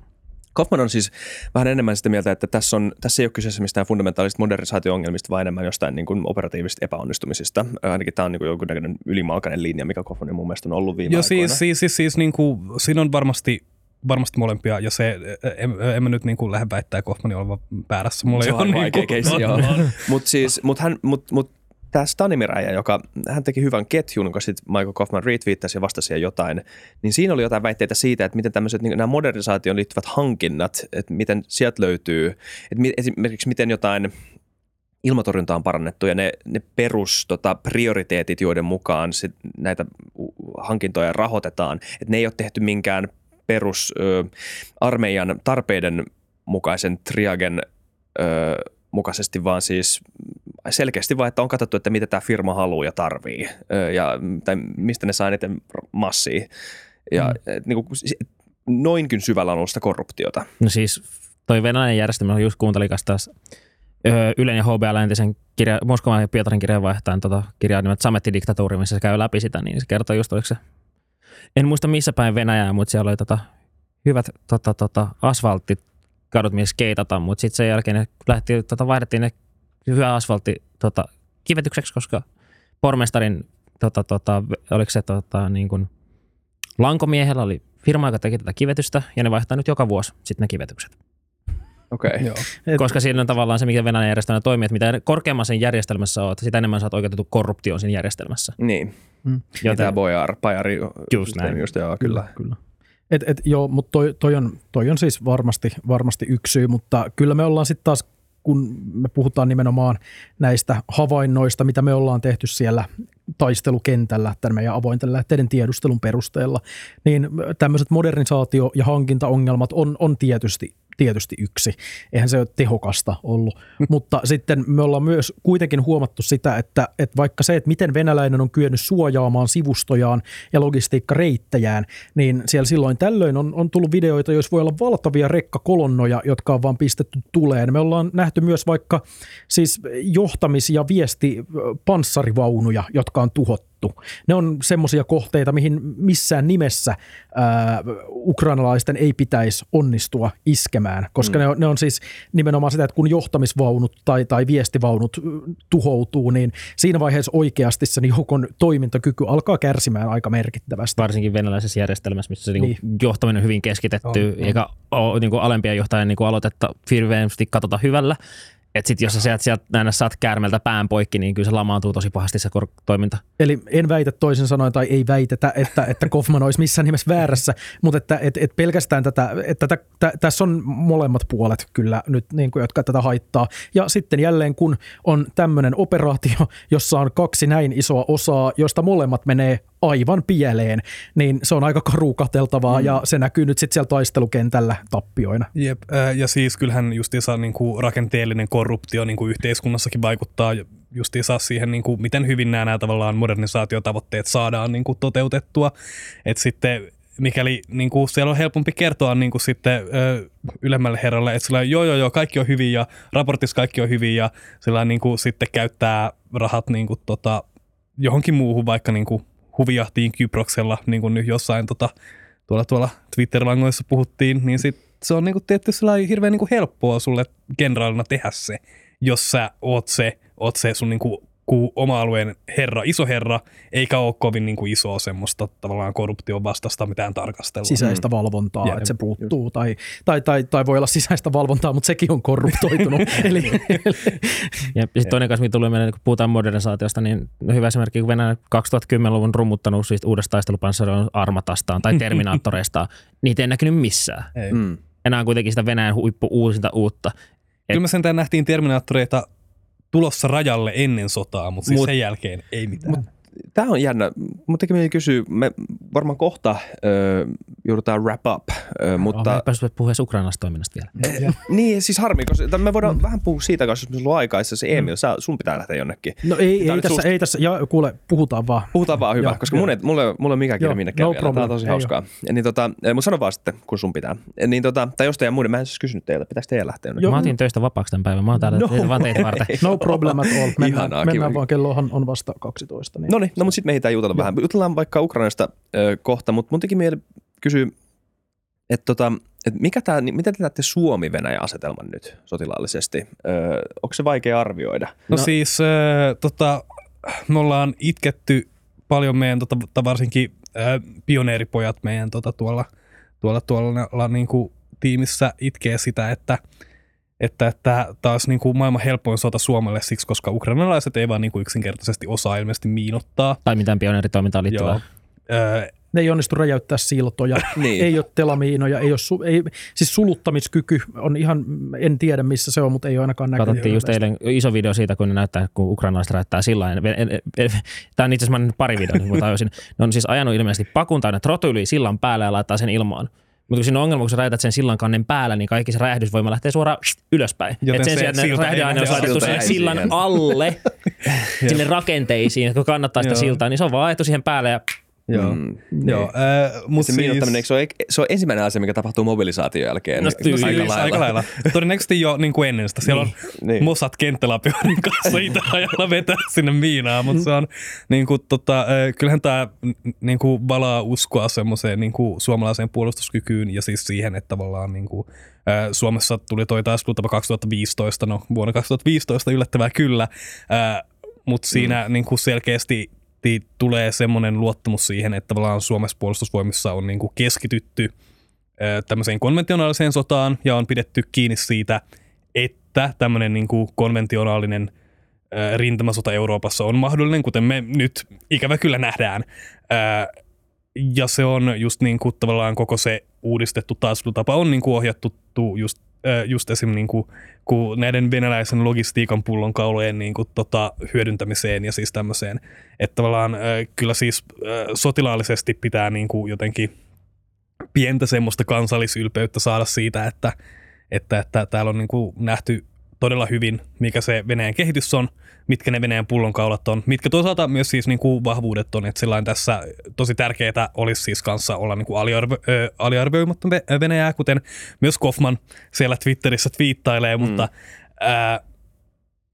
Kaufman on siis vähän enemmän sitä mieltä, että tässä, on, tässä ei ole kyseessä mistään fundamentaalisista modernisaatio-ongelmista, vaan enemmän jostain niin kuin operatiivisista epäonnistumisista. Ainakin tämä on niin kuin jonkunnäköinen ylimalkainen linja, mikä Kaufmanin mun mielestä on ollut viime Joo, aikoina. siis, siis, siis, siis niin kuin, siinä on varmasti, varmasti molempia, ja se, en, en mä nyt niin kuin lähde väittää Kaufmanin olevan väärässä. Mulla Se on niin vaikea keissi, joo. Mutta siis, mut hän, mut, mut tämä Stanimiräjä, joka hän teki hyvän ketjun, jonka sitten Michael Kaufman retweettasi ja vastasi jotain, niin siinä oli jotain väitteitä siitä, että miten tämmöiset niin nämä modernisaation liittyvät hankinnat, että miten sieltä löytyy, että mi- esimerkiksi miten jotain ilmatorjunta on parannettu ja ne, ne perus tota, prioriteetit, joiden mukaan sit näitä hankintoja rahoitetaan, että ne ei ole tehty minkään perus ö, armeijan tarpeiden mukaisen triagen ö, mukaisesti, vaan siis selkeästi vaan, että on katsottu, että mitä tämä firma haluaa ja tarvii ö, ja tai mistä ne saa eniten massia. Ja mm. et, niin kuin, noinkin syvällä on ollut sitä korruptiota. No siis toi venäläinen järjestelmä, mä just kuuntelin taas öö, Ylen ja HBL entisen kirja, Moskovan ja Pietarin kirjeenvaihtajan tota, kirjaa nimeltä Sametti-diktatuuri, missä se käy läpi sitä, niin se kertoo just, oliko se, en muista missä päin Venäjää, mutta siellä oli tota, hyvät tota, tota, asfalttikadut, missä skeitata, mutta sitten sen jälkeen ne lähti, tota, vaihdettiin ne hyvä asfaltti tota, kivetykseksi, koska pormestarin, tota, tota, oliko se tota, niin kuin, lankomiehellä oli firma, joka teki tätä kivetystä, ja ne vaihtaa nyt joka vuosi sitten ne kivetykset. Okei. Okay. Joo. Koska siinä on tavallaan se, mikä Venäjän järjestelmä toimii, että mitä korkeammassa sen järjestelmässä olet, sitä enemmän saat oikeutettu korruptioon siinä järjestelmässä. Niin. Mm. Joten... Tämä Bojar, Pajari. Just näin. Just, joo, kyllä. kyllä. Et, et, joo, mutta toi, toi, on, toi on siis varmasti, varmasti yksi syy, mutta kyllä me ollaan sitten taas, kun me puhutaan nimenomaan näistä havainnoista, mitä me ollaan tehty siellä taistelukentällä tämän meidän avointen lähteiden tiedustelun perusteella, niin tämmöiset modernisaatio- ja hankintaongelmat on, on tietysti tietysti yksi. Eihän se ole tehokasta ollut. Mutta sitten me ollaan myös kuitenkin huomattu sitä, että, että vaikka se, että miten venäläinen on kyennyt suojaamaan sivustojaan ja logistiikkareittejään, niin siellä silloin tällöin on, on tullut videoita, joissa voi olla valtavia rekkakolonnoja, jotka on vaan pistetty tuleen. Me ollaan nähty myös vaikka siis johtamis- ja viestipanssarivaunuja, jotka on tuhottu. Ne on semmoisia kohteita, mihin missään nimessä ää, ukrainalaisten ei pitäisi onnistua iskemään, koska mm. ne, on, ne on siis nimenomaan sitä, että kun johtamisvaunut tai, tai viestivaunut tuhoutuu, niin siinä vaiheessa oikeasti sen joukon toimintakyky alkaa kärsimään aika merkittävästi. Varsinkin venäläisessä järjestelmässä, missä se niin. Niin. johtaminen on hyvin keskitetty, On, on. eikä ole niin alempia johtajien niin aloitetta hirveästi katsota hyvällä. Että sitten jos sä sieltä, sieltä näin saat käärmeltä pään poikki, niin kyllä se lamaantuu tosi pahasti se toiminta. Eli en väitä toisin sanoen tai ei väitetä, että, että Kaufman olisi missään nimessä väärässä, mutta että et, et pelkästään tätä, että tätä, tä, tässä on molemmat puolet kyllä nyt, niin kuin, jotka tätä haittaa. Ja sitten jälleen kun on tämmöinen operaatio, jossa on kaksi näin isoa osaa, josta molemmat menee aivan pieleen, niin se on aika karu kateltavaa mm. ja se näkyy nyt sitten siellä taistelukentällä tappioina. Jep, ja siis kyllähän justiinsa niin kuin rakenteellinen korruptio niin kuin yhteiskunnassakin vaikuttaa justiinsa siihen, niin kuin, miten hyvin nämä, nämä tavallaan modernisaatiotavoitteet saadaan niin kuin toteutettua. Et sitten mikäli niin kuin siellä on helpompi kertoa niin kuin sitten ö, ylemmälle herralle, että sillä on, joo joo joo, kaikki on hyvin ja raportissa kaikki on hyvin ja sillä niin kuin sitten käyttää rahat niin kuin tota, johonkin muuhun, vaikka niin kuin huvijahtiin Kyproksella, niin kuin nyt jossain tota, tuolla, tuolla Twitter-langoissa puhuttiin, niin sit se on niinku tietty sellainen hirveän niinku helppoa sulle generaalina tehdä se, jos sä oot se, oot se sun niinku kuin oma alueen herra, iso herra, eikä ole kovin niin kuin isoa semmoista tavallaan korruption vastasta mitään tarkastelua. sisäistä valvontaa, Jep. että se puuttuu. Tai, tai, tai, tai voi olla sisäistä valvontaa, mutta sekin on korruptoitunut. Eli, Ja sitten toinen kanssa, mitä tulee meille, kun puhutaan modernisaatiosta, niin no hyvä esimerkki, kun Venäjä 2010-luvun rummuttanut siitä uudesta taistelupanssaroon armatastaan tai terminaattoreistaan, niitä ei näkynyt missään. Ei. Mm. Enää on kuitenkin sitä Venäjän huippu uusinta uutta. Kyllä me sentään nähtiin Terminaattoreita tulossa rajalle ennen sotaa, mutta siis Mut- sen jälkeen ei mitään. Mut, Tämä on jännä. Mun teki mieli kysyä, me varmaan kohta ö, joudutaan wrap up, ö, Mutta... mutta... Oh, päässyt puhua edes Ukrainasta toiminnasta vielä. Niin, siis harmi, koska me voidaan vähän puhua siitä kanssa, jos meillä on aikaa, se Emil, sä, sun pitää lähteä jonnekin. no ei, on ei nyt tässä, susta. ei tässä, ja kuule, puhutaan vaan. Puhutaan vaan hyvä, Joo, koska joo. mun ei, mulle, mulle ei ole mikään kiire Joo, minnekään no vielä. Tämä on tosi Ei hauskaa. Ja Niin tota, mutta sano vaan sitten, kun sun pitää. Niin tota, tai jos teidän muiden, mä en siis kysynyt teiltä, pitääkö teidän lähteä jonnekin? Joo. Mä otin töistä vapaaksi tämän päivän. Mä oon täällä No no, vaan teitä varten. No problem at all. Mennään, Ihanaa, mennään vaan, kellohan on vasta 12. Niin. No niin, no mutta sitten me ehditään jutella vähän. Jutellaan vaikka Ukrainasta ö, kohta, mutta mun teki mieli kysyä, että tota, et mikä tää, niin miten te näette Suomi-Venäjä-asetelman nyt sotilaallisesti? Ö, onko se vaikea arvioida? no, no siis äh, tota, me ollaan itketty paljon meidän, tota, ta- varsinkin äh, pioneeripojat meidän tota, tuolla, tuolla, tuolla niin kuin, tiimissä itkee sitä, että että, tämä olisi niin kuin maailman helpoin sota Suomelle siksi, koska ukrainalaiset ei vaan niin kuin yksinkertaisesti osaa ilmeisesti miinottaa. Tai mitään pioneeritoimintaan Joo. liittyvää. Öö, Ne ei onnistu räjäyttää siltoja, Niin. ei ole telamiinoja, ei ole su, ei, siis suluttamiskyky on ihan, en tiedä missä se on, mutta ei ole ainakaan näkynyt. Katsottiin just eilen iso video siitä, kun ne näyttää, kun ukrainalaiset räjäyttää sillä Tämä on itse asiassa pari videota, niin kun tajusin. Ne on siis ajanut ilmeisesti pakun täynnä trotyyliä sillan päälle ja laittaa sen ilmaan. Mutta kun siinä on ongelma, kun sä räjätät sen sillan kannen päällä, niin kaikki se räjähdysvoima lähtee suoraan ylöspäin. Joten Et sen se sijaan, että räjähdeaine on laitettu jäi sillan alle, sinne rakenteisiin, kun kannattaa sitä siltaa, niin se on vaan ajettu siihen päälle ja joo. Mm. joo öö, mut Se siis, se, ole, se on ensimmäinen asia, mikä tapahtuu mobilisaation jälkeen. No Niin- tyyliin. Siis aika lailla. aika lailla. Todennäköisesti jo niin kuin ennen sitä. Siellä on Niin. Mossad kenttälapioiden kanssa itäajalla vetää sinne miinaan, mutta se on niin kuin, tota, kyllähän tämä niin kuin valaa uskoa semmoiseen niin kuin suomalaiseen puolustuskykyyn ja siis siihen, että tavallaan niin kuin, Suomessa tuli toi taistelutapa 2015, no vuonna 2015 yllättävää kyllä, mutta siinä niin kuin selkeästi ti- tulee semmoinen luottamus siihen, että tavallaan Suomessa puolustusvoimissa on niin kuin keskitytty tämmöiseen konventionaaliseen sotaan ja on pidetty kiinni siitä, että tämmöinen niin kuin konventionaalinen rintamasota Euroopassa on mahdollinen, kuten me nyt ikävä kyllä nähdään. Ja se on just niin kuin tavallaan koko se uudistettu taistelutapa on niin kuin ohjattu tu- just, just esim. Niin kuin, kuin näiden venäläisen logistiikan pullonkaulojen niin kuin tota, hyödyntämiseen ja siis tämmöiseen. Että tavallaan kyllä siis sotilaallisesti pitää niin kuin jotenkin pientä semmoista kansallisylpeyttä saada siitä, että, että, että täällä on niin kuin nähty todella hyvin, mikä se Venäjän kehitys on, mitkä ne Venäjän pullonkaulat on, mitkä toisaalta myös siis niin kuin vahvuudet on, että sillain tässä tosi tärkeää olisi siis kanssa olla niin kuin aliarvo, ö, aliarvioimatta Ve- Venäjää, kuten myös Kaufman siellä Twitterissä twiittailee, mm. mutta ää,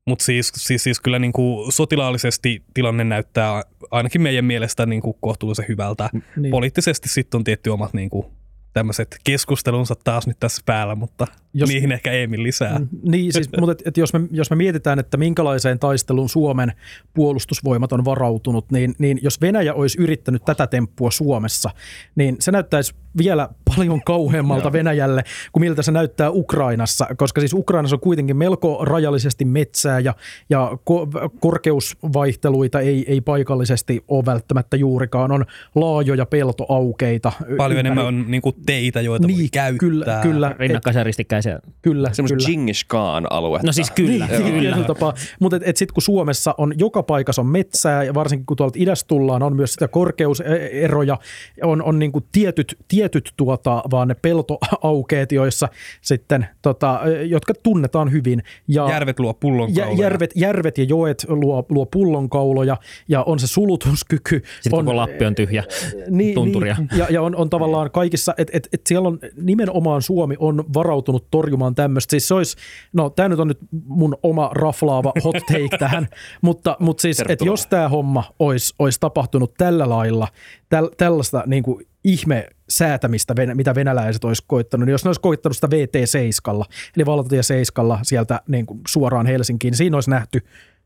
mutta siis, siis, siis kyllä niin kuin sotilaallisesti tilanne näyttää ainakin meidän mielestä niin kuin kohtuullisen hyvältä. Niin. Poliittisesti sitten on tietty omat niin kuin, tämmöiset keskustelunsa taas nyt tässä päällä, mutta jos, niihin ehkä Emil lisää. Mm. Niin, siis, mutta et, et jos, me, jos me mietitään, että minkälaiseen taisteluun Suomen puolustusvoimat on varautunut, niin, niin jos Venäjä olisi yrittänyt tätä temppua Suomessa, niin se näyttäisi vielä paljon kauheammalta Venäjälle kuin miltä se näyttää Ukrainassa, koska siis Ukrainassa on kuitenkin melko rajallisesti metsää ja, ja ko- korkeusvaihteluita ei, ei paikallisesti ole välttämättä juurikaan, on laajoja peltoaukeita. Paljon ympäri- enemmän on niin kuin teitä, joita voi niin, käyttää. Kyllä, kyllä, et, rinnakkaisia ristikkäisiä. kyllä, Semmoista kyllä. Genghis Khan aluetta. No siis kyllä, Niin, kyllä. tapaa. Mutta et, et sitten kun Suomessa on joka paikassa on metsää ja varsinkin kun tuolta idästä tullaan, on myös sitä korkeuseroja, on, on niinku tietyt, tietyt tuota, vaan ne peltoaukeet, joissa sitten, tota, jotka tunnetaan hyvin. Ja, Järvet luo ja, pullonkauloja. järvet, järvet ja joet luo, luo pullonkauloja ja on se sulutuskyky. Sitten on, koko Lappi on tyhjä. niin, tunturia. Niin, ja, ja on, on tavallaan kaikissa, että et, et siellä on nimenomaan Suomi on varautunut torjumaan tämmöistä. Siis se olisi, no tämä nyt on nyt mun oma raflaava hot take tähän, mutta, mutta siis, että jos tämä homma olisi, olisi tapahtunut tällä lailla, täl, tällaista niin kuin ihme säätämistä, mitä venäläiset olisi koittanut, niin jos ne olisi koittanut sitä VT7, eli valtatie 7 sieltä niin kuin suoraan Helsinkiin, niin siinä olisi nähty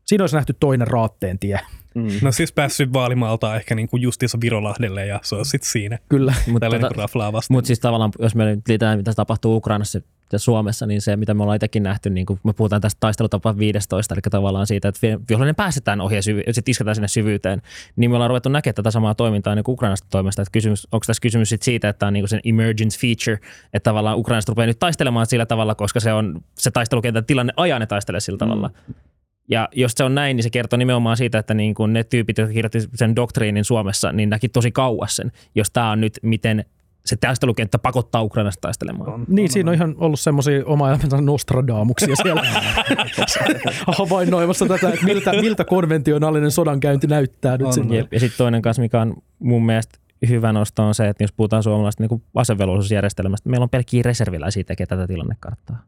siinä olisi nähty toinen raatteen tie. No siis päässyt vaalimaalta ehkä niinku justiinsa Virolahdelle ja se on sitten siinä. Kyllä. Mutta Tällä tota, niinku. Mutta siis tavallaan, jos me nyt liitetään, mitä tapahtuu Ukrainassa ja Suomessa, niin se, mitä me ollaan itsekin nähty, niin kun me puhutaan tästä taistelutapa 15, eli tavallaan siitä, että vihollinen päästetään ohi ja syvy- sitten isketään sinne syvyyteen, niin me ollaan ruvettu näkemään tätä samaa toimintaa niin Ukrainasta toimesta. Että kysymys, onko tässä kysymys sit siitä, että tämä on niin sen emergence feature, että tavallaan Ukrainasta rupeaa nyt taistelemaan sillä tavalla, koska se on se taistelukentän tilanne ajaa ne taistelee sillä tavalla. Mm. Ja jos se on näin, niin se kertoo nimenomaan siitä, että niin kuin ne tyypit, jotka kirjoitti sen doktriinin Suomessa, niin näki tosi kauas sen, jos tämä on nyt miten se taistelukenttä pakottaa Ukrainasta taistelemaan. Niin, siinä on ihan ollut semmoisia oma elämänsä nostradamuksia siellä havainnoimassa tätä, että miltä, miltä konventionaalinen sodankäynti näyttää nyt On. Jep. Ja sitten toinen kanssa, mikä on mun mielestä hyvä nosto on se, että jos puhutaan suomalaisesta niin asevelvollisuusjärjestelmästä, meillä on pelkkiä reserviläisiä tekee tätä tilannekarttaa.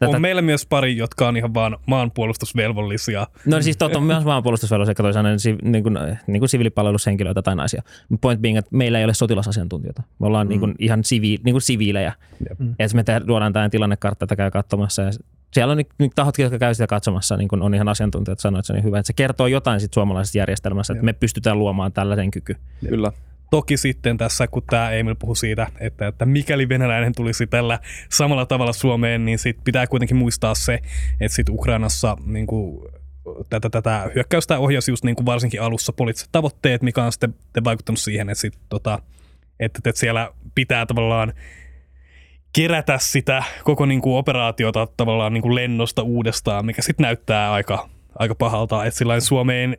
Tätä, On meillä myös pari, jotka on ihan vaan maanpuolustusvelvollisia. No siis totta, on myös maanpuolustusvelvollisia, toisaalta si, niin kuin, niin kuin siviilipalvelushenkilöitä tai naisia. Point being, että meillä ei ole sotilasasiantuntijoita. Me ollaan mm. niin kuin, ihan sivi, niin kuin siviilejä. Mm. Ja me te, luodaan tämä tilannekartta, että käy katsomassa. Ja siellä on nyt, nyt tahot, jotka käy sitä katsomassa, niin kuin on ihan asiantuntijat sanoivat, että se on niin hyvä. Että se kertoo jotain sit suomalaisesta järjestelmässä, että me pystytään luomaan tällaisen kyky. Kyllä. Toki sitten tässä, kun tämä Emil puhui siitä, että, että mikäli venäläinen tulisi tällä samalla tavalla Suomeen, niin sit pitää kuitenkin muistaa se, että sit Ukrainassa niin kuin, tätä, tätä hyökkäystä ohjasi just niin kuin varsinkin alussa poliittiset tavoitteet, mikä on sitten vaikuttanut siihen, että, sit, tota, että, että siellä pitää tavallaan kerätä sitä koko niin kuin operaatiota tavallaan niin kuin lennosta uudestaan, mikä sitten näyttää aika, aika pahalta, että Suomeen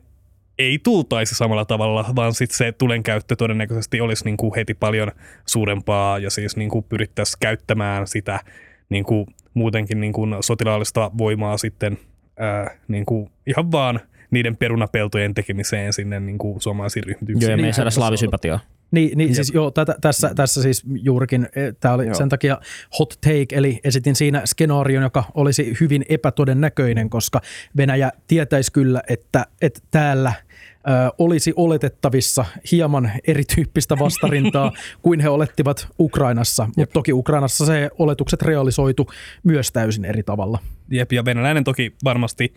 ei tultaisi samalla tavalla, vaan sitten se tulen käyttö todennäköisesti olisi niin kuin heti paljon suurempaa ja siis niin kuin pyrittäisiin käyttämään sitä niin kuin muutenkin niin kuin sotilaallista voimaa sitten ää, niin kuin ihan vaan niiden perunapeltojen tekemiseen sinne niin kuin suomalaisiin ryhmityksiin. Joo, ja me ei Niin, saada slaavisympatiaa. Niin, niin siis joo, tätä, tässä, tässä siis juurikin, tämä oli Joo. sen takia hot take, eli esitin siinä skenaarion, joka olisi hyvin epätodennäköinen, koska Venäjä tietäisi kyllä, että, että täällä olisi oletettavissa hieman erityyppistä vastarintaa kuin he olettivat Ukrainassa, mutta toki Ukrainassa se oletukset realisoitu myös täysin eri tavalla. Jep, ja venäläinen toki varmasti,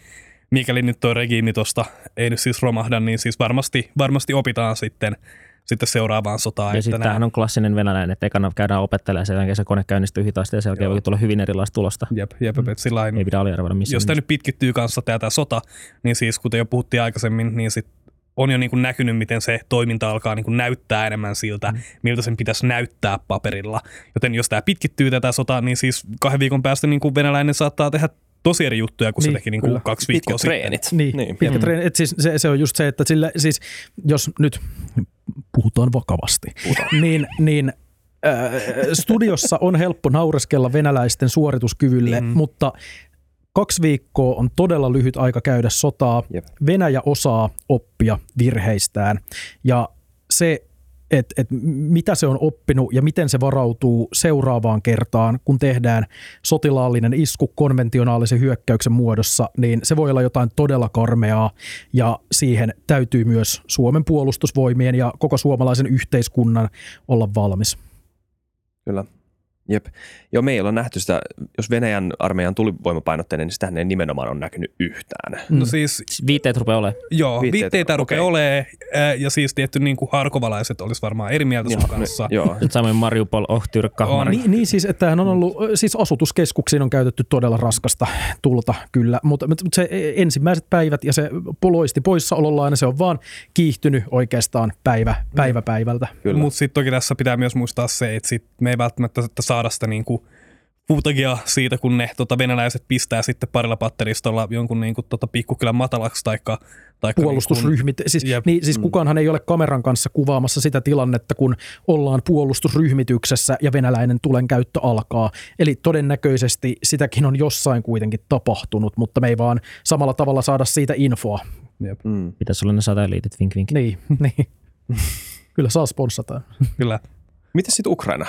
mikäli nyt tuo regiimi tuosta ei nyt siis romahda, niin siis varmasti, varmasti opitaan sitten, sitten seuraavaan sotaan. Ja sitten tämähän on klassinen venäläinen, että ekana käydään opettelemaan, sen jälkeen se kone käynnistyy hitaasti ja sen jälkeen voi tulla hyvin erilaista tulosta. Jep, jep, mm. sillain, Ei pidä aliarvoida missään. jos tämä nyt pitkittyy kanssa tämä sota, niin siis kuten jo puhuttiin aikaisemmin, niin sit on jo niin kuin näkynyt, miten se toiminta alkaa niin kuin näyttää enemmän siltä, mm. miltä sen pitäisi näyttää paperilla. Joten jos tämä pitkittyy tätä sotaa, niin siis kahden viikon päästä niin kuin venäläinen saattaa tehdä tosi eri juttuja, kun niin, se teki niin kuin kaksi viikkoa sitten. treenit. Niin, niin. pitkä treeni. Et siis se, se on just se, että sillä, siis, jos nyt puhutaan vakavasti, puhutaan. niin, niin äh, studiossa on helppo naureskella venäläisten suorituskyvylle, mm. mutta kaksi viikkoa on todella lyhyt aika käydä sotaa. Jep. Venäjä osaa oppia virheistään ja se, että et mitä se on oppinut ja miten se varautuu seuraavaan kertaan, kun tehdään sotilaallinen isku konventionaalisen hyökkäyksen muodossa, niin se voi olla jotain todella karmeaa ja siihen täytyy myös Suomen puolustusvoimien ja koko suomalaisen yhteiskunnan olla valmis. Kyllä. Jep. Joo, meillä on nähty sitä, jos Venäjän armeijan tulivoimapainotteinen, niin sitähän ei nimenomaan ole näkynyt yhtään. No siis Viitteet rupeaa olemaan. Joo, Viitteet, viitteitä, viitteitä rupeaa okei. olemaan, ää, ja siis tietty niin kuin harkovalaiset olisi varmaan eri mieltä sun kanssa. Joo. Samoin Mariupol, Ohtyr, Kahmari. On. Niin, niin siis, että on ollut, siis asutuskeskuksiin on käytetty todella raskasta tulta kyllä, mutta, mutta se ensimmäiset päivät ja se poloisti poissaolollaan, niin se on vaan kiihtynyt oikeastaan päivä, päivä päivältä. Kyllä. Mutta sitten toki tässä pitää myös muistaa se, että sit me ei välttämättä että saada sitä niinku footagia siitä, kun ne tota, venäläiset pistää sitten parilla patteristolla jonkun niinku, tota, pikkukylän matalaksi taikka, taikka puolustusryhmit. Siis, Jep. niin, siis kukaanhan ei ole kameran kanssa kuvaamassa sitä tilannetta, kun ollaan puolustusryhmityksessä ja venäläinen tulen käyttö alkaa. Eli todennäköisesti sitäkin on jossain kuitenkin tapahtunut, mutta me ei vaan samalla tavalla saada siitä infoa. Niin, jep, Mm. Pitäisi olla ne satelliitit, vink vink. Niin, niin. Kyllä saa sponssata. kyllä. Miten sitten Ukraina?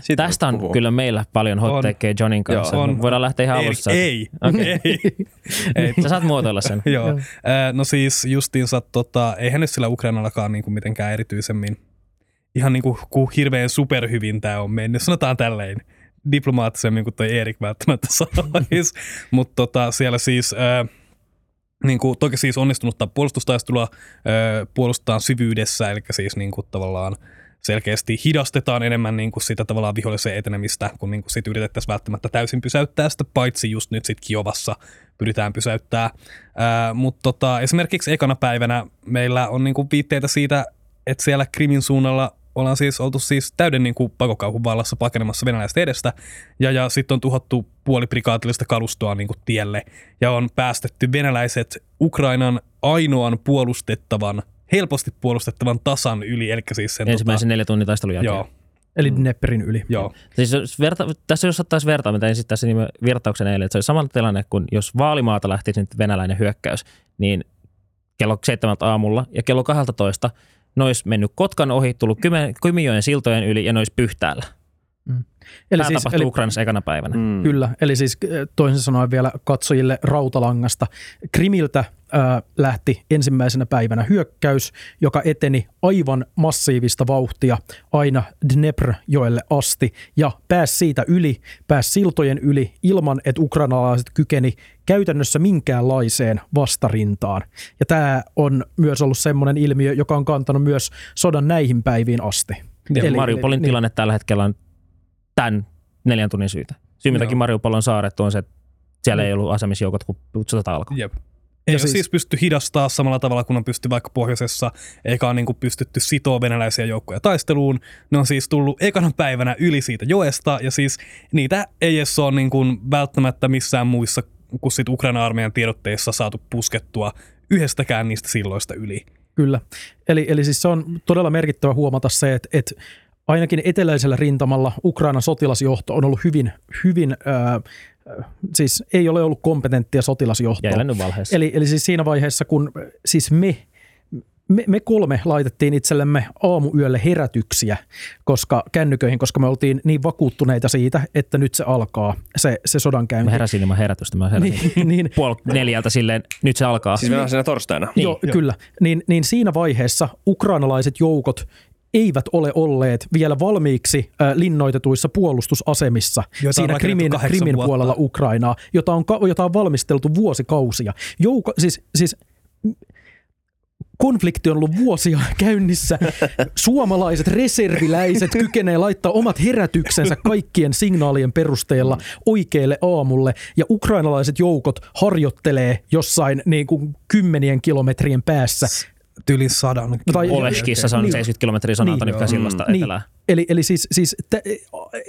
Siitä Tästä on kyllä meillä paljon On. hot takeja Johnin kanssa. Joo, on. Voidaan lähteä ihan Ei, alussa. ei, Okei. ei. ei. Sä saat muotoilla sen. Joo. Ää, no siis justiinsa, tota, eihän nyt sillä Ukrainallakaan niinku mitenkään erityisemmin ihan niinku, kuin hirveän superhyvin tämä on mennyt. Sanotaan tälleen diplomaattisemmin kuin toi Erik välttämättä sanoisi. Mutta tota, siellä siis ää, niin kuin, toki siis onnistunutta puolustustaistelua öö, puolustetaan syvyydessä, eli siis niin kuin, tavallaan selkeästi hidastetaan enemmän niin kuin sitä tavallaan vihollisen etenemistä, kun niin kuin sit yritettäisiin välttämättä täysin pysäyttää sitä, paitsi just nyt sitten Kiovassa pyritään pysäyttää. Mutta tota, esimerkiksi ekana päivänä meillä on niin kuin viitteitä siitä, että siellä Krimin suunnalla ollaan siis oltu siis täyden niin kuin pakokauhun vallassa pakenemassa venäläistä edestä, ja, ja sitten on tuhottu puoli prikaatillista kalustoa niin kuin tielle, ja on päästetty venäläiset Ukrainan ainoan puolustettavan, helposti puolustettavan tasan yli, eli siis sen Ensimmäisen neljä tunnin taistelun tota, jälkeen. joo, Eli Dneprin yli. joo, Siis jos verta, tässä jos ottaisi vertaa, mitä esittää sen nimen virtauksen eilen, että se oli samalla tilanne kuin jos Vaalimaata lähtisi nyt venäläinen hyökkäys, niin kello 7 aamulla ja kello 12 ne olisi mennyt Kotkan ohi, tullut Kymijoen siltojen yli ja ne olisi pyhtäällä. Eli Tämä siis, tapahtui eli, Ukrainassa ekana päivänä. Mm. Kyllä, eli siis toisin sanoen vielä katsojille rautalangasta. Krimiltä äh, lähti ensimmäisenä päivänä hyökkäys, joka eteni aivan massiivista vauhtia aina Dnepr-joelle asti ja pääsi siitä yli, pääsi siltojen yli ilman, että ukrainalaiset kykeni käytännössä minkäänlaiseen vastarintaan. Ja tämä on myös ollut semmoinen ilmiö, joka on kantanut myös sodan näihin päiviin asti. Ja Mariupolin niin. tilanne tällä hetkellä on neljän tunnin syytä. Syy, mitä Joo. Mariupol on saarettu, on se, että siellä ei ollut asemisjoukot, kun sota alkoi. Jep. Ei Ja siis, siis- pysty hidastaa samalla tavalla kuin on pysty vaikka pohjoisessa, eikä ole niin kuin pystytty sitoa venäläisiä joukkoja taisteluun. Ne on siis tullut ekana päivänä yli siitä joesta, ja siis niitä ei edes ole niin kuin välttämättä missään muissa kuin sit Ukraina-armeijan tiedotteissa saatu puskettua yhdestäkään niistä silloista yli. Kyllä. Eli, eli siis se on todella merkittävä huomata se, että, että ainakin eteläisellä rintamalla Ukrainan sotilasjohto on ollut hyvin, hyvin ää, siis ei ole ollut kompetenttia sotilasjohtoa. Eli, eli siis siinä vaiheessa, kun siis me, me, me kolme laitettiin itsellemme aamuyölle herätyksiä koska kännyköihin, koska me oltiin niin vakuuttuneita siitä, että nyt se alkaa, se, se sodankäynti. Mä heräsin ilman herätystä. Mä heräsin niin, niin, puoli neljältä silleen, nyt se alkaa. Siis mennään siinä torstaina. niin, joo, kyllä. Niin, niin siinä vaiheessa ukrainalaiset joukot eivät ole olleet vielä valmiiksi linnoitetuissa puolustusasemissa Joita on siinä Krimin, Krimin vuotta. puolella Ukrainaa, jota on, jota on valmisteltu vuosikausia. Jouko, siis, siis konflikti on ollut vuosia käynnissä. Suomalaiset reserviläiset kykenee laittaa omat herätyksensä kaikkien signaalien perusteella oikealle aamulle ja ukrainalaiset joukot harjoittelee jossain niin kuin kymmenien kilometrien päässä. Tyli sadan. Tai- Oleskissa se on Niin. 70 kilometriä San Niin. Sillasta Niin. etelään. Eli, eli siis, siis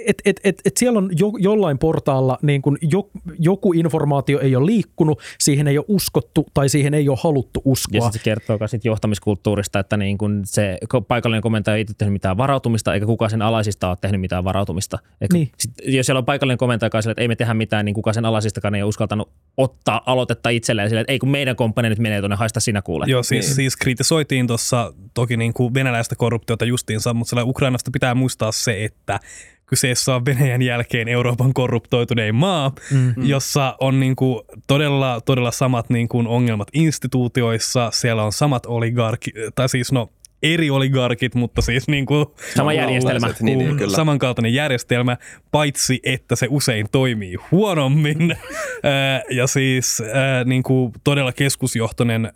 että et, et, et siellä on jo, jollain portaalla niin kun jo, joku informaatio ei ole liikkunut, siihen ei ole uskottu tai siihen ei ole haluttu Ja uskoa. sitten se kertoo myös siitä johtamiskulttuurista, että niin kun se paikallinen komentaja ei itse tehnyt mitään varautumista, eikä kukaan sen alaisista ole tehnyt mitään varautumista. Eikä, Niin. sit, jos siellä on paikallinen komentaja, joka on sillä, että ei me tehdä mitään, niin kukaan sen alaisistakaan ei ole uskaltanut ottaa aloitetta itselleen sillä, että ei kun meidän komppani nyt menee tuonne, haista sinä kuule. Joo, siis, Niin. siis kritisoitiin tuossa toki niin kuin venäläistä korruptiota justiinsa, mutta siellä Ukrainasta pitää muistaa se, että kyseessä on Venäjän jälkeen Euroopan korruptoitunein maa, mm. jossa on niin kuin todella, todella samat niin kuin ongelmat instituutioissa, siellä on samat oligarkit, tai siis no eri oligarkit, mutta siis niin kuin Sama järjestelmä. Niin, niin, kyllä. samankaltainen järjestelmä, paitsi että se usein toimii huonommin. Ää, ja siis ää, niin kuin todella keskusjohtoinen ää,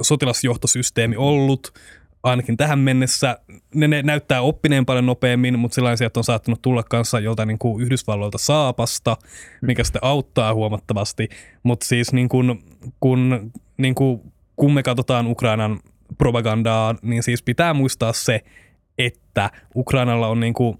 sotilasjohtosysteemi ollut, ainakin tähän mennessä. Ne, ne näyttää oppineen paljon nopeammin, mutta sellainen sieltä on saattanut tulla kanssa joltain niin kuin Yhdysvalloilta saapasta, mikä sitten auttaa huomattavasti. Mutta siis niin kuin, kun, niin kuin, kun me katsotaan Ukrainan propagandaa, niin siis pitää muistaa se, että Ukrainalla on niin kuin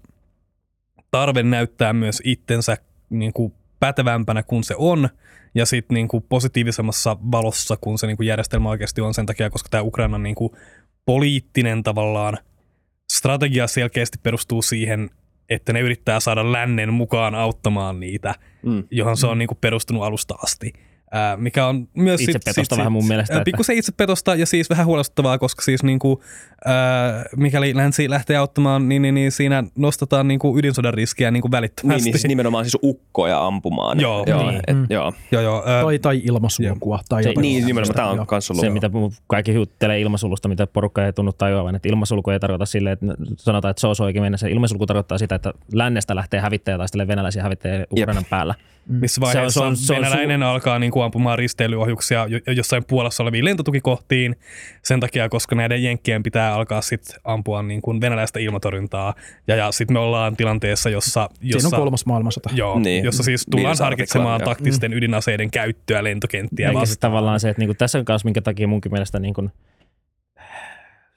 tarve näyttää myös itsensä niin kuin pätevämpänä kuin se on, ja sitten niin kuin positiivisemmassa valossa kuin se niin kuin järjestelmä oikeasti on sen takia, koska tämä Ukrainan niin kuin poliittinen tavallaan strategia selkeästi perustuu siihen, että ne yrittää saada lännen mukaan auttamaan niitä, Mm. johon se on niin kuin perustunut alusta asti. Ää, mikä on myös sit- Itsepetosta vähän mun mielestä, Pikkusen itsepetosta ja siis vähän huolestuttavaa, koska siis niin kuin, ää, mikäli länsi lähtee auttamaan, niin, niin, niin siinä nostetaan niin kuin ydinsodan riskiä niin kuin Niin, välittömästi. niin siis nimenomaan siis ukkoja ampumaan. Joo. joo, Niin. et, Mm. joo. Joo, joo. ää, Tai, tai ilmasulkua. Tai Se- Niin, nimenomaan tämä on kanssa ollut. Se, mitä kaikki juttelee ilmasulusta, mitä porukka ei tunnu tajuavan, että ilmasulku ei tarkoita sille, että sanotaan, että se on oikein mennä. Se ilmasulku tarkoittaa sitä, että lännestä lähtee hävittäjä taistelemaan venäläisiä hävittäjiä Ukrainan päällä. Missä vaiheessa Se on- se on- se on alkaa niin kuin ampumaan risteilyohjuksia jo- jossain Puolassa oleviin lentotukikohtiin sen takia, koska näiden jenkkien pitää alkaa sitten ampua niin kuin venäläistä ilmatorjuntaa. Ja, ja sitten me ollaan tilanteessa, jossa... jossa Siinä on kolmas maailmansota. Joo, Niin. niin. jossa siis tullaan Viides harkitsemaan artikla, taktisten ydinaseiden käyttöä lentokenttiä Eikä vastaan. tavallaan se, että niinku tässä on kanssa minkä takia munkin mielestä niinku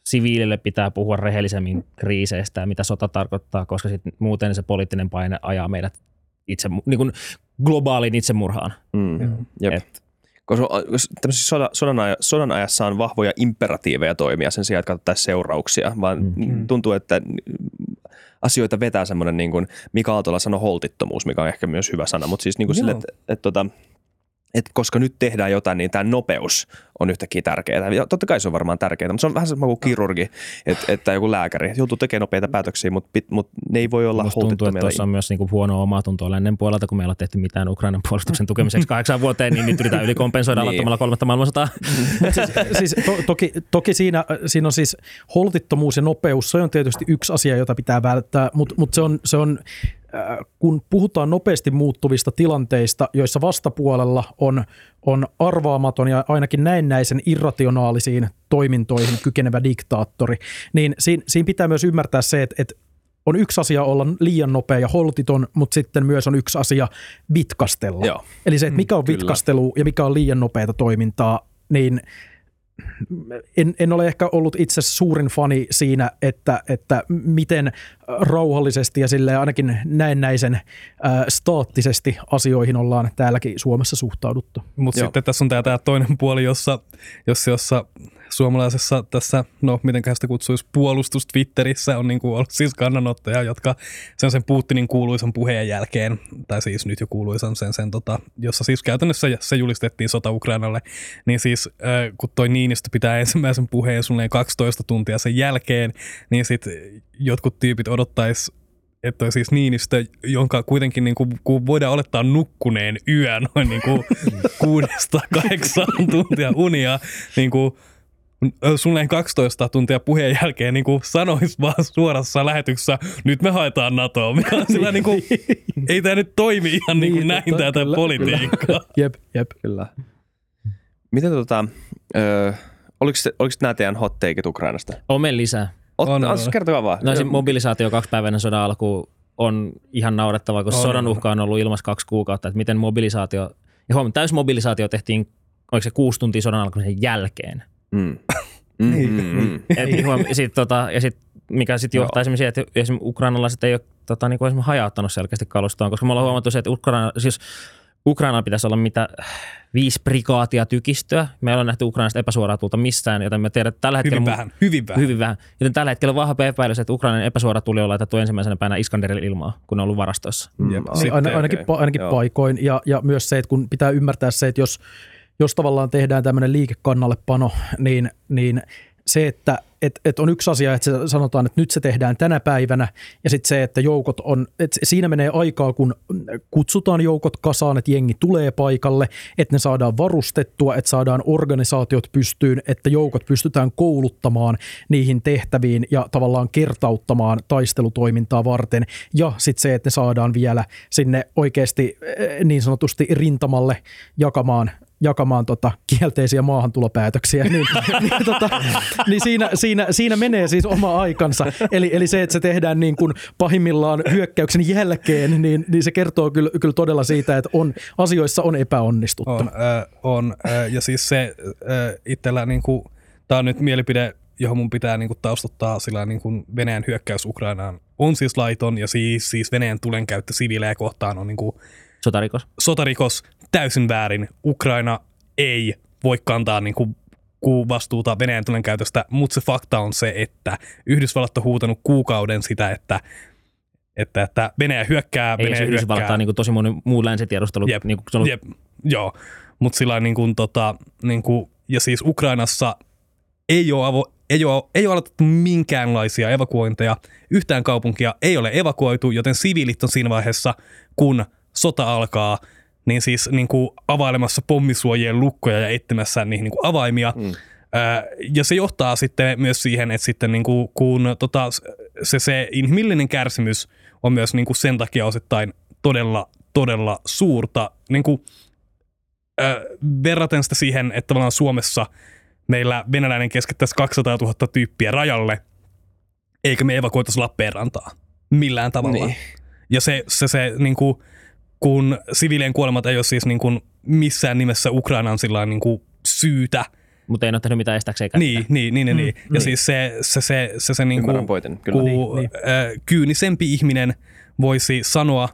siviilille pitää puhua rehellisemmin kriiseistä ja mitä sota tarkoittaa, koska sit muuten se poliittinen paine ajaa meidät itse, niin globaalin itsemurhaan. Mm. Jep. Et, Koska koska tämmöisessä sodan, sodan, aja, sodan ajassa on vahvoja imperatiiveja toimia sen sijaan, että katsottaisiin seurauksia, vaan mm. tuntuu, että asioita vetää semmoinen, niin kuin Mika Aaltola sanoi, holtittomuus, mikä on ehkä myös hyvä sana, mutta siis niin kuin sille, että, että, että, että koska nyt tehdään jotain, niin tämä nopeus on yhtäkkiä tärkeää. Ja totta kai se on varmaan tärkeää, mutta se on vähän sama kuin kirurgi että, että joku lääkäri joutuu tekemään nopeita päätöksiä, mutta, pit- mutta ne ei voi olla musta tuntuu, että tuossa on myös niinku huonoa omaa tuntoa lännen puolelta, kun meillä on tehty mitään Ukrainan puolustuksen tukemiseksi kahdeksan vuoteen, niin nyt yritetään ylikompensoida Niin. aloittamalla kolmatta maailmansotaa. siis to, toki, toki siinä, siinä on siis holtittomuus ja nopeus, se on tietysti yksi asia, jota pitää välttää, mutta mut se on, se on kun puhutaan nopeasti muuttuvista tilanteista, joissa vastapuolella on, on arvaamaton ja ainakin näennäisen irrationaalisiin toimintoihin kykenevä diktaattori, niin siinä, siinä pitää myös ymmärtää se, että, että on yksi asia olla liian nopea ja holtiton, mutta sitten myös on yksi asia vitkastella. Joo. Eli se, että mikä on Kyllä. vitkastelu ja mikä on liian nopeata toimintaa, niin en, en ole ehkä ollut itse suurin fani siinä, että, että miten rauhallisesti ja sille ainakin näennäisen äh, staattisesti asioihin ollaan täälläkin Suomessa suhtauduttu. Mutta sitten tässä on tämä toinen puoli, jossa, jossa, jossa suomalaisessa tässä, no miten sitä kutsuisi, puolustus Twitterissä on niinku ollut siis kannanottoja, jotka sen sen Putinin kuuluisan puheen jälkeen, tai siis nyt jo kuuluisan sen, sen tota, jossa siis käytännössä se julistettiin sota Ukrainalle, niin siis äh, kun toi Niinistö pitää ensimmäisen puheen suunnilleen 12 tuntia sen jälkeen, niin sitten jotkut tyypit odottais että siis Niinistö, jonka kuitenkin niin kuin, kun voidaan olettaa nukkuneen yö noin niin kuin kuudesta kahdeksaan tuntia unia, niin kuin, suunnilleen 12 tuntia puheen jälkeen niin kuin sanois vaan suorassa lähetyksessä, nyt me haetaan NATOa, mikä on sillä niin kuin, ei tämä nyt toimi ihan niin kuin Niin, näin tämä kyllä, politiikka. Jep, jep. Kyllä. Miten tota, ö, oliko, oliko nämä teidän hot Ukrainasta? Omen lisää. Ot, On, on. Kertokaa vaan. No se mobilisaatio kaksipäiväinen sodan alku on ihan naurettavaa, kun On, sodan uhka on ollut ilmassa kaksi kuukautta, että miten mobilisaatio, ja huom, täysmobilisaatio tehtiin, oliko se kuusi tuntia sodan alkamisen jälkeen. Mm. Mm, Niin. mm, mm. Et, huom, sit, tota, ja sit, mikä sitten johtaa esimerkiksi siihen, että esimerkiksi ukrainalaiset ei ole tota, niin kuin esimerkiksi hajauttanut selkeästi kalustoon, koska me ollaan huomattu se, että Ukraina, siis Ukraina pitäisi olla mitä viisi prikaatia tykistöä. Me ollaan nähty Ukrainasta epäsuoraa tulta missään, joten me tiedät, tällä hetkellä... Hyvin vähän, hyvin vähän. Hyvin vähän. Joten tällä hetkellä on vahva epäilys, että Ukrainan epäsuora tuli on laitettu ensimmäisenä päivänä Iskanderille ilmaa, kun ne on ollut varastoissa. Mm, Jep. Niin, aina, ainakin, okei. okay. ainakin Joo. paikoin. Ja, ja myös se, että kun pitää ymmärtää se, että jos, jos tavallaan tehdään tämmöinen liikekannallepano, niin, niin se, että et, et on yksi asia, että se sanotaan, että nyt se tehdään tänä päivänä, ja sitten se, että joukot on, että siinä menee aikaa, kun kutsutaan joukot kasaan, että jengi tulee paikalle, että ne saadaan varustettua, että saadaan organisaatiot pystyyn, että joukot pystytään kouluttamaan niihin tehtäviin ja tavallaan kertauttamaan taistelutoimintaa varten, ja sitten se, että ne saadaan vielä sinne oikeasti eh, niin sanotusti rintamalle jakamaan jakamaan tota kielteisiä maahantulopäätöksiä, niin, niin, tota, niin siinä, siinä, siinä menee siis oma aikansa. Eli, eli se, että se tehdään niin kuin pahimmillaan hyökkäyksen jälkeen, niin, niin se kertoo kyllä, kyllä todella siitä, että on, asioissa on epäonnistuttu. On, äh, on äh, ja siis se äh, itsellä, niin kuin, tämä on nyt mielipide, johon mun pitää niin kuin, taustuttaa sillä niin kuin Venäjän hyökkäys Ukrainaan on siis laiton ja siis, siis Venäjän tulenkäyttö siviilejä kohtaan on niin kuin, Sotarikos. sotarikos täysin väärin. Ukraina ei voi kantaa niin kuin, ku- vastuuta Venäjän tulen käytöstä, mutta se fakta on se, että Yhdysvallat on huutanut kuukauden sitä, että, että, että Venäjä hyökkää, Ei Venäjä Yhdysvallat, hyökkää. niin kuin tosi moni muu länsitiedustelu. Jep, niin kuin se on Jep, joo, mutta sillä niin kuin, tota, niin kuin, ja siis Ukrainassa ei ole, avo, ei ole, ei ole aloitettu minkäänlaisia evakuointeja. Yhtään kaupunkia ei ole evakuoitu, joten siviilit on siinä vaiheessa, kun sota alkaa, niin siis niin kuin availemassa pommisuojien lukkoja ja etsimässä niihin niin kuin avaimia. Mm. Ja se johtaa sitten myös siihen, että sitten niin kuin, kun tota, se, se inhimillinen kärsimys on myös niin kuin sen takia osittain todella, todella suurta. Niin kuin, äh, verraten sitä siihen, että tavallaan Suomessa meillä venäläinen keskittäisi 200 000 tyyppiä rajalle, eikä me evakuoitaisi Lappeenrantaa millään tavalla. Niin. Ja se, se, se niin kuin, kun siviilien kuolemat ei ole siis niin kuin missään nimessä Ukrainan sillä niin kuin syytä. Mutta ei ole tehnyt mitään estääkseen Niin, niin, niin, niin, niin. Ja niin. siis se, se, se, se, se niin kuin, pointin, kyllä. kun Niin, äh, kyynisempi ihminen voisi sanoa,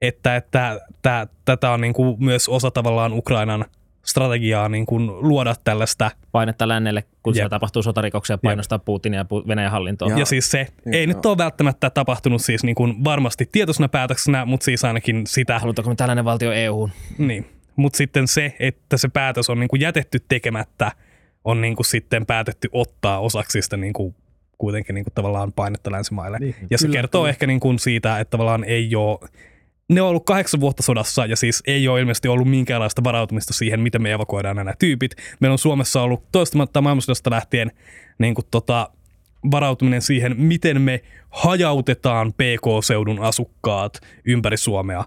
että, että tä, tätä on niin kuin myös osa tavallaan Ukrainan strategiaa niin kuin luoda tällaista. Painetta lännelle, kun siellä Jep. tapahtuu sotarikoksia, painostaa Putinia ja Venäjän hallintoa. Ja- Ja siis se ei joo. nyt ole välttämättä tapahtunut siis niin kuin varmasti tietoisena päätöksenä, mutta siis ainakin sitä. Halutaanko me tällainen valtio EU:hun? Niin. Mutta sitten se, että se päätös on niin kuin jätetty tekemättä, on niin kuin sitten päätetty ottaa osaksi sitä niin kuin kuitenkin niin kuin tavallaan painetta länsimaille. Niin, ja se kyllä, kertoo kyllä. ehkä niin kuin siitä, että tavallaan ei ole, ne on ollut kahdeksan vuotta sodassa ja siis ei ole ilmeisesti ollut minkäänlaista varautumista siihen, miten me evakuoidaan nämä tyypit. Meillä on Suomessa ollut toistamatta maailmansodasta lähtien niin kuin tota, varautuminen siihen, miten me hajautetaan PK-seudun asukkaat ympäri Suomea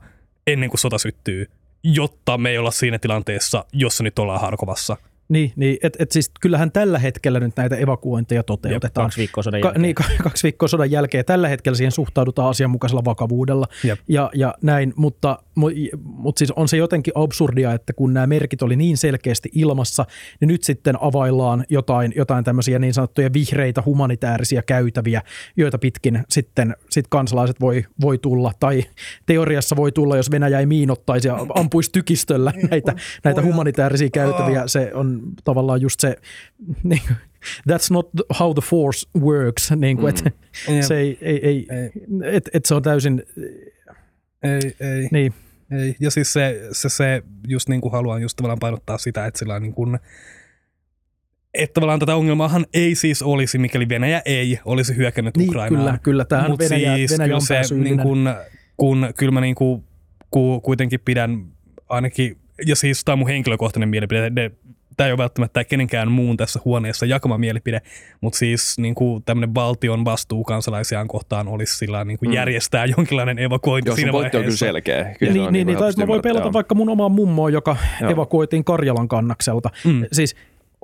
ennen kuin sota syttyy, jotta me ei olla siinä tilanteessa, jossa nyt ollaan Harkovassa. Niin, niin että et siis kyllähän tällä hetkellä nyt näitä evakuointeja toteutetaan. Kaksi viikkoa sodan Ka- jälkeen. niin, ka- kaksi viikkoa sodan jälkeen. Tällä hetkellä siihen suhtaudutaan asianmukaisella vakavuudella Jep. ja, ja näin, mutta, mu- mutta siis on se jotenkin absurdia, että kun nämä merkit oli niin selkeästi ilmassa, niin nyt sitten availlaan jotain, jotain tämmöisiä niin sanottuja vihreitä humanitaarisia käytäviä, joita pitkin sitten sit kansalaiset voi, voi tulla, tai teoriassa voi tulla, jos Venäjä ei miinottaisi ja ampuisi tykistöllä näitä, näitä humanitaarisia käytäviä. Se on tavallaan just se, niin, kuin, that's not how the force works, niin kuin, että Jep. se ei, ei, ei, Ei. et, et se on täysin, Ei, ei. niin, Ei. Ja siis se, se, se just niin kuin haluan just tavallaan painottaa sitä, että sillä on niin kuin, että tavallaan tätä ongelmaahan ei siis olisi, mikäli Venäjä ei olisi hyökännyt niin Ukrainaan. kyllä, kyllä tämähän Mut Venäjä, siis Venäjä kyllä on se, niin kun, kun kyllä mä niin kuin, ku, kuitenkin pidän ainakin, ja siis tämä on mun henkilökohtainen mielipide, ne, tämä ei ole välttämättä kenenkään muun tässä huoneessa jakama mielipide, mutta siis niin kuin tämmöinen valtion vastuu kansalaisiaan kohtaan olisi sillä niin kuin Mm. järjestää jonkinlainen evakuointi Joo, siinä pointti on kyllä vaiheessa. selkeä. Kyllä se niin, on niin, niin, tai helposti mä voin pelata vaikka mun omaa mummoa, joka Joo. evakuoitiin Karjalan kannakselta. Mm. Siis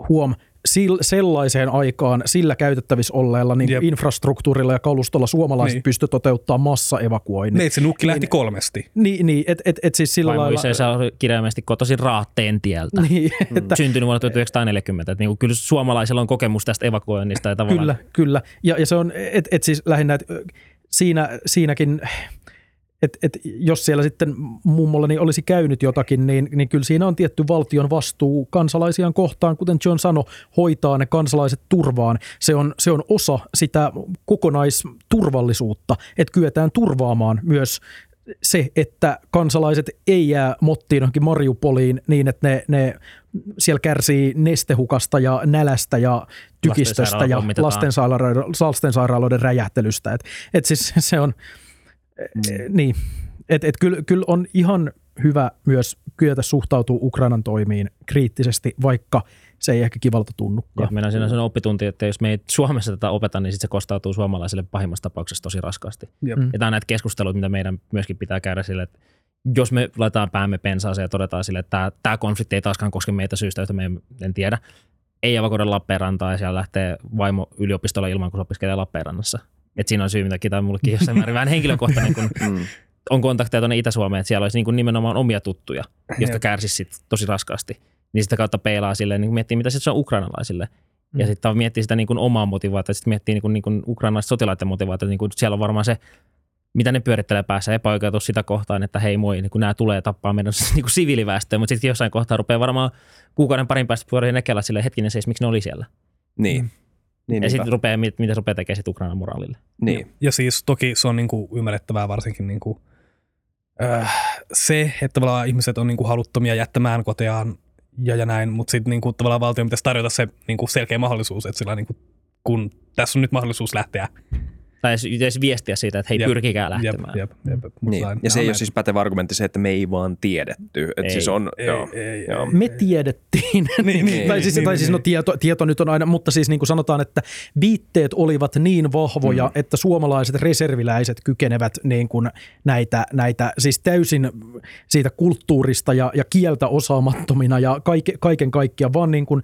huom, sil, sellaiseen aikaan sillä käytettävissä olleella niin Jep. infrastruktuurilla ja kalustolla suomalaiset Niin. niin. pysty toteuttamaan massaevakuoinnin. Neitsi Nukki lähti kolmesti. Niin, niin että et, et siis sillä Vaimo lailla... isänsä on kirjaimellisesti kotoisin Raatteen tieltä. Niin, että Syntynyt vuonna 1940. Että niin kuin kyllä suomalaisilla on kokemus tästä evakuoinnista. Ja tavallaan Kyllä, kyllä. Ja, ja se on, että et siis lähinnä, et siinä, siinäkin, että et jos siellä sitten mummollani olisi käynyt jotakin, niin, niin kyllä siinä on tietty valtion vastuu kansalaisiaan kohtaan, kuten John sanoi, hoitaa ne kansalaiset turvaan. Se on, se on osa sitä kokonaisturvallisuutta, että kyetään turvaamaan myös se, että kansalaiset ei jää mottiin johonkin Mariupoliin niin, että ne, ne siellä kärsii nestehukasta ja nälästä ja tykistöstä ja lastensairaaloiden, lastensairaaloiden räjähtelystä. Et, et siis se on, mm. niin, että et kyllä, kyllä on ihan hyvä myös kyetä suhtautua Ukrainan toimiin kriittisesti, vaikka se ei ehkä kivalta Ja tunnukaan. meillä on siinä sellainen oppitunti, että jos me ei Suomessa tätä opeta, niin sitten se kostautuu suomalaisille pahimmassa tapauksessa tosi raskaasti. Jep. Mm. Ja tämä on näitä keskusteluita, mitä meidän myöskin pitää käydä sille, että jos me laitetaan päämme pensaaseen ja todetaan sille, että tämä, tämä konflikti ei taaskaan koske meitä syystä, jota me en, en tiedä, ei evakuoida Lappeenrantaa ja siellä lähtee vaimo yliopistolla ilman, kun se opiskelee Lappeenrannassa. Et siinä on syy, mitä tämä on mullekin jossain määrin vähän henkilökohtainen, kun Mm. on kontakteja tuonne Itä-Suomeen, että siellä olisi niin kuin nimenomaan omia tuttuja, jotka kärsisivät sit tosi raskaasti. Niin sitä kautta peilaa silleen, niin miettii, mitä se on ukrainalaisille. Ja Mm. sitten miettii sitä niin kuin omaa motivaatiota, sitten miettii niin kuin, niin kuin ukrainalaisten sotilaiden motivaatiota. Niin kuin siellä on varmaan se, mitä ne pyörittelee päässä, epäoikeutus sitä kohtaan, että hei moi, niin kun nämä tulee tappaa meidän niin kuin siviiliväestöä, mutta sitten jossain kohtaa rupeaa varmaan kuukauden parin päästä pyöriä nekellä silleen, hetkinen seis, miksi ne oli siellä. Niin. Niin, ja sitten rupeaa, mit- mitä se rupeaa tekemään sitten Ukrainan moraalille. niin. Ja siis toki se on niin kuin ymmärrettävää varsinkin niin kuin, äh, se, että tavallaan ihmiset on niin kuin haluttomia jättämään koteaan ja, ja näin, mutta sitten niin kuin, tavallaan valtion pitäisi tarjota se niin kuin selkeä mahdollisuus, että sillä niin kuin, kun tässä on nyt mahdollisuus lähteä, Tai edes, edes viestiä siitä, että hei, Jep, pyrkikää lähtemään. Jep, jep, jep. Niin. Ja se ei ole siis pätevä argumentti se, että me ei vaan tiedetty. Että Ei. siis on, Ei, joo, ei, joo. ei. Me tiedettiin. Niin, niin, tai siis, niin, tai niin, siis no, niin. tieto, tieto nyt on aina, mutta siis niin kuin sanotaan, että viitteet olivat niin vahvoja, mm. että suomalaiset reserviläiset kykenevät niin kuin näitä, näitä, siis täysin siitä kulttuurista ja, ja kieltä osaamattomina ja kaike, kaiken kaikkiaan vaan niin kuin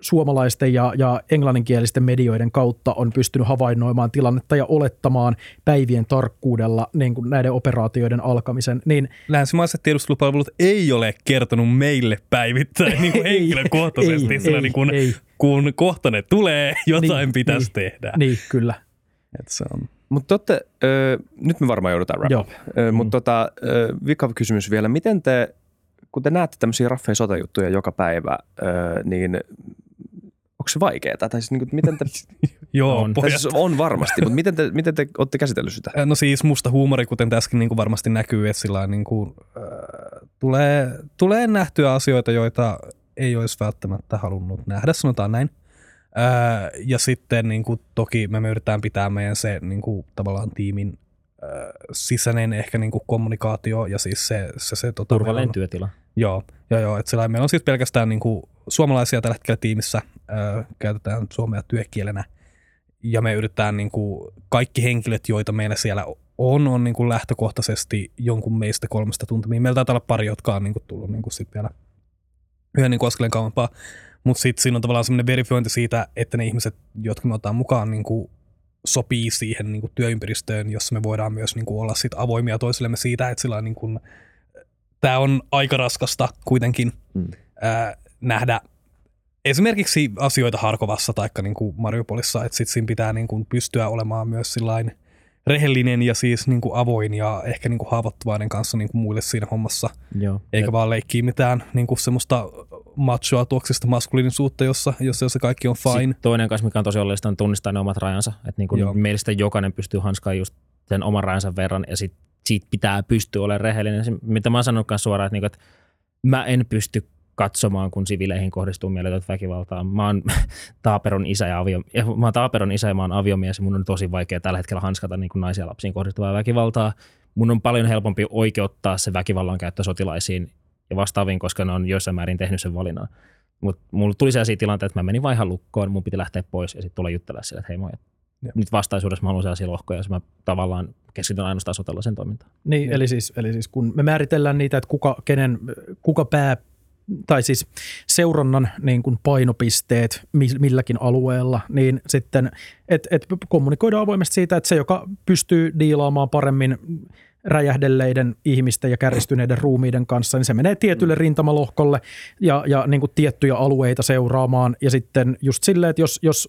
suomalaisten ja, ja englanninkielisten medioiden kautta on pystynyt havainnoimaan tilannetta ja olettamaan päivien tarkkuudella niin kuin näiden operaatioiden alkamisen, niin länsimaiset tiedustelupalvelut ei ole kertonut meille päivittäin niin kuin henkilökohtaisesti, ei, sillä ei, niin kuin, ei. kun kohta ne tulee, jotain Niin, pitäisi niin, tehdä. niin kyllä. Et se on. Mutta totte, ö, nyt me varmaan joudutaan wrap Joo. up. Ö, Mutta tota, ö, vika kysymys vielä. Miten te, kun te näette tämmöisiä raffeja sotajuttuja joka päivä, ö, niin onko se vaikeaa? Tai siis niin kuin, miten te, Joo, On. tai siis on varmasti, mutta miten te, miten te olette käsitellyt sitä? No siis musta huumori, kuten tässäkin niin kuin varmasti näkyy, että sillä niin kuin, äh, tulee, tulee nähtyä asioita, joita ei olisi välttämättä halunnut nähdä, sanotaan näin. Äh, ja sitten niin kuin, toki me yritetään pitää meidän se niin kuin, tavallaan tiimin äh, sisäinen ehkä niin kuin, kommunikaatio ja siis se, se, se tota, meillä Turvallinen on- työtila. Joo, joo, joo. Et sillä meillä on siis pelkästään niin kuin suomalaisia tällä hetkellä tiimissä, ö, käytetään suomea työkielenä. Ja me yritetään niin kuin kaikki henkilöt, joita meillä siellä on, on niin kuin lähtökohtaisesti jonkun meistä kolmesta tuntemia. Meillä taitaa olla pari, jotka on niin kuin tullut niin kuin sit vielä yhden niin kuin askeleen kauempaa. Mutta sitten siinä on tavallaan semmoinen verifiointi siitä, että ne ihmiset, jotka me otetaan mukaan, niin kuin sopii siihen niin kuin työympäristöön, jossa me voidaan myös niin kuin olla sit avoimia toisillemme siitä, että sillä on niin kuin, tämä on aika raskasta kuitenkin Mm. ää, nähdä esimerkiksi asioita Harkovassa tai niin kuin Mariupolissa, että sitten siinä pitää niin kuin pystyä olemaan myös sillain rehellinen ja siis niin kuin avoin ja ehkä niin kuin haavoittuvainen kanssa niin kuin muille siinä hommassa, Joo. eikä Ja vaan leikkiä mitään niin kuin semmoista machoa tuoksista maskuliinisuutta, jossa, jossa, jossa kaikki on fine. Sitten toinen kanssa, mikä on tosi oleellista, on tunnistaa ne omat rajansa. Että niin kuin meistä jokainen pystyy hanskaan just sen oman rajansa verran ja sit, siitä pitää pystyä olemaan rehellinen. Se, mitä mä oon sanonut suoraan, että, niin kuin, että mä en pysty katsomaan, kun sivileihin kohdistuu mieletöntä väkivaltaa. Mä oon Taaperon isä ja avio, ja mä oon Taaperon isä ja mä oon aviomies ja mun on tosi vaikea tällä hetkellä hanskata niin kuin naisia ja lapsiin kohdistuvaa väkivaltaa. Mun on paljon helpompi oikeuttaa se väkivallan käyttö sotilaisiin ja vastaaviin, koska ne on jossain määrin tehnyt sen valinnan. Mutta mulla tuli sellaisia tilanteita, että mä menin vaan ihan lukkoon, mun piti lähteä pois ja sitten tulla juttelemaan sille, että hei moi, Joo. nyt vastaisuudessa mä haluan sellaisia lohkoja, jos mä tavallaan keskityn ainoastaan sotilaisen toimintaan. Niin, eli siis, eli siis kun me määritellään niitä, että kuka, kenen, kuka pää, tai siis seurannan niin kuin painopisteet mi- milläkin alueella, niin sitten, että et kommunikoidaan avoimesti siitä, että se, joka pystyy diilaamaan paremmin räjähdelleiden ihmisten ja kärjistyneiden ruumiiden kanssa, niin se menee tietylle rintamalohkolle ja, ja niin kuin tiettyjä alueita seuraamaan. Ja sitten just silleen, että jos, jos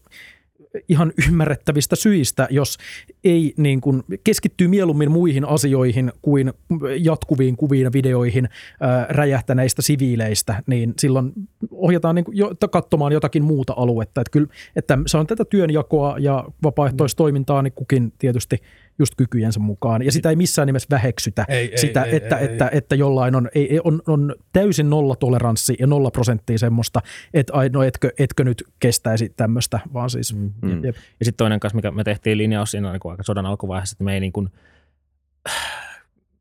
ihan ymmärrettävistä syistä, jos ei niin kuin, keskittyy mieluummin muihin asioihin kuin jatkuviin kuviin ja videoihin räjähtäneistä siviileistä, niin silloin ohjataan niin kuin, jo, katsomaan jotakin muuta aluetta. Että kyllä, että se on tätä työnjakoa ja vapaaehtoistoimintaa, niin kukin tietysti just kykyjensä mukaan. Ja sitä ei missään nimessä väheksytä, Ei, ei, sitä, ei, että, ei, että, että jollain on, ei, on, on täysin nollatoleranssi ja nolla prosenttia semmoista, että ai, no etkö, etkö nyt kestäisi tämmöistä, vaan siis mm. jep, Ja sitten toinen kanssa, mikä me tehtiin linjaus siinä niin aika sodan alkuvaiheessa, että me ei niin kuin,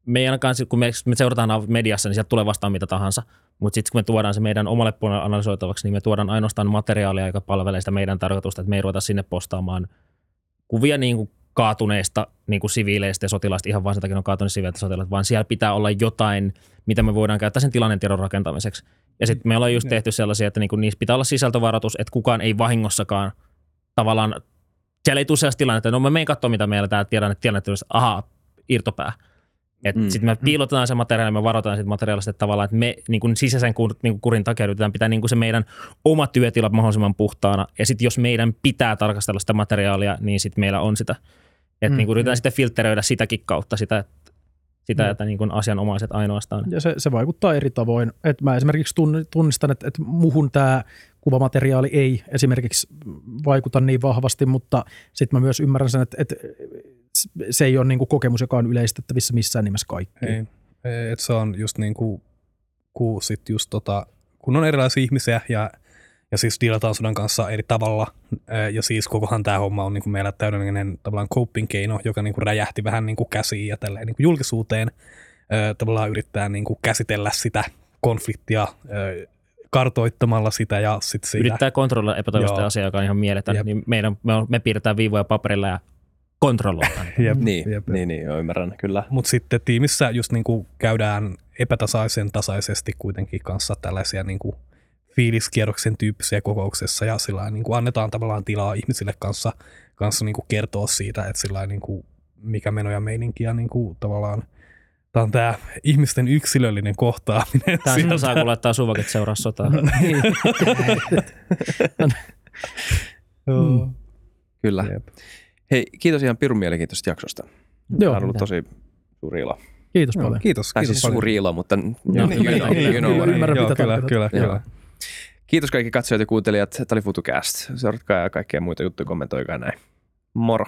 me ei ainakaan, kun me, me seurataan mediassa, niin sieltä tulee vastaan mitä tahansa, mutta sitten kun me tuodaan se meidän omalle puolelle analysoitavaksi, niin me tuodaan ainoastaan materiaalia, joka palvelee sitä meidän tarkoitusta, että me ei ruveta sinne postaamaan kuvia niin kuin kaatuneista niin kuin siviileistä ja sotilaista ihan vaan sen takia, on kaatuneet siviileitä sotilaat, vaan siellä pitää olla jotain, mitä me voidaan käyttää sen tilannetiedon rakentamiseksi. Ja sitten me ollaan just tehty sellaisia, että niinku niissä pitää olla sisältövaroitus, että kukaan ei vahingossakaan tavallaan, siellä ei tule sellaista tilannetta, että no mä menen katsoa, mitä meillä tiedän, tiedän että ahaa, irtopää. Et Mm. mm. Sitten me piilotetaan se materiaali, me varoitetaan siitä materiaalista että tavallaan, että me niin kuin sisäisen kur, niin kuin kurin takia yritetään pitää niin se meidän oma työtila mahdollisimman puhtaana. Ja sitten jos meidän pitää tarkastella sitä materiaalia, niin sitten meillä on sitä. Että Mm, niin kuin yritetään mm. sitten filtteröidä sitäkin kautta sitä, että, sitä, Mm. että niin kuin asianomaiset ainoastaan. ja se, se vaikuttaa eri tavoin. Et mä esimerkiksi tunn- tunnistan, että, että muhun tämä kuvamateriaali ei esimerkiksi vaikuta niin vahvasti, mutta sitten mä myös ymmärrän sen, että, että se ei ole niin kuin kokemus, joka on yleistettävissä missään nimessä kaikkiin. Ei, ei et se on just niin kuin, kun, sit just tota, kun on erilaisia ihmisiä ja, ja siis dealataan sodan kanssa eri tavalla. Ja siis kokohan tämä homma on niin kuin meillä täydellinen tavallaan coping-keino, joka niin kuin räjähti vähän niin kuin käsiin ja tälleen niin kuin julkisuuteen. Tavallaan yrittää niin kuin käsitellä sitä konfliktia kartoittamalla sitä ja sitten siitä. Yrittää kontrolloida epätoivoista Joo. asiaa, joka on ihan mieletön. Jep. Niin meidän, me, on, me piirretään viivoja paperilla ja kontrolloidaan. Jep, Niin, jep. niin, niin joo, ymmärrän, kyllä. Mutta sitten tiimissä just niin kuin käydään epätasaisen tasaisesti kuitenkin kanssa tällaisia niin kuin fiiliskierroksen tyyppisiä kokouksessa ja sillä niin kuin annetaan tavallaan tilaa ihmisille kanssa, kanssa niin kuin kertoa siitä, että sillä niin kuin mikä meno ja meininki ja niin kuin tavallaan tämä on tämä ihmisten yksilöllinen kohtaaminen. Tämä sieltä. saa kun laittaa suvakit seuraa sotaa. Joo. Kyllä. Jep. Hei, kiitos ihan pirun mielenkiintoista jaksosta. Tämä Joo, on ollut tosi suuri ilo. kiitos paljon. kiitos. Tai kiitos siis suuri ilo, mutta Joo, you know, kyllä, you kyllä, know ymmärrän, mitä kyllä, kyllä, kyllä. Kiitos kaikki katsojat ja kuuntelijat. Tämä oli FutuCast. Seuratkaa ja kaikkea muita juttuja, kommentoikaa näin. Moro.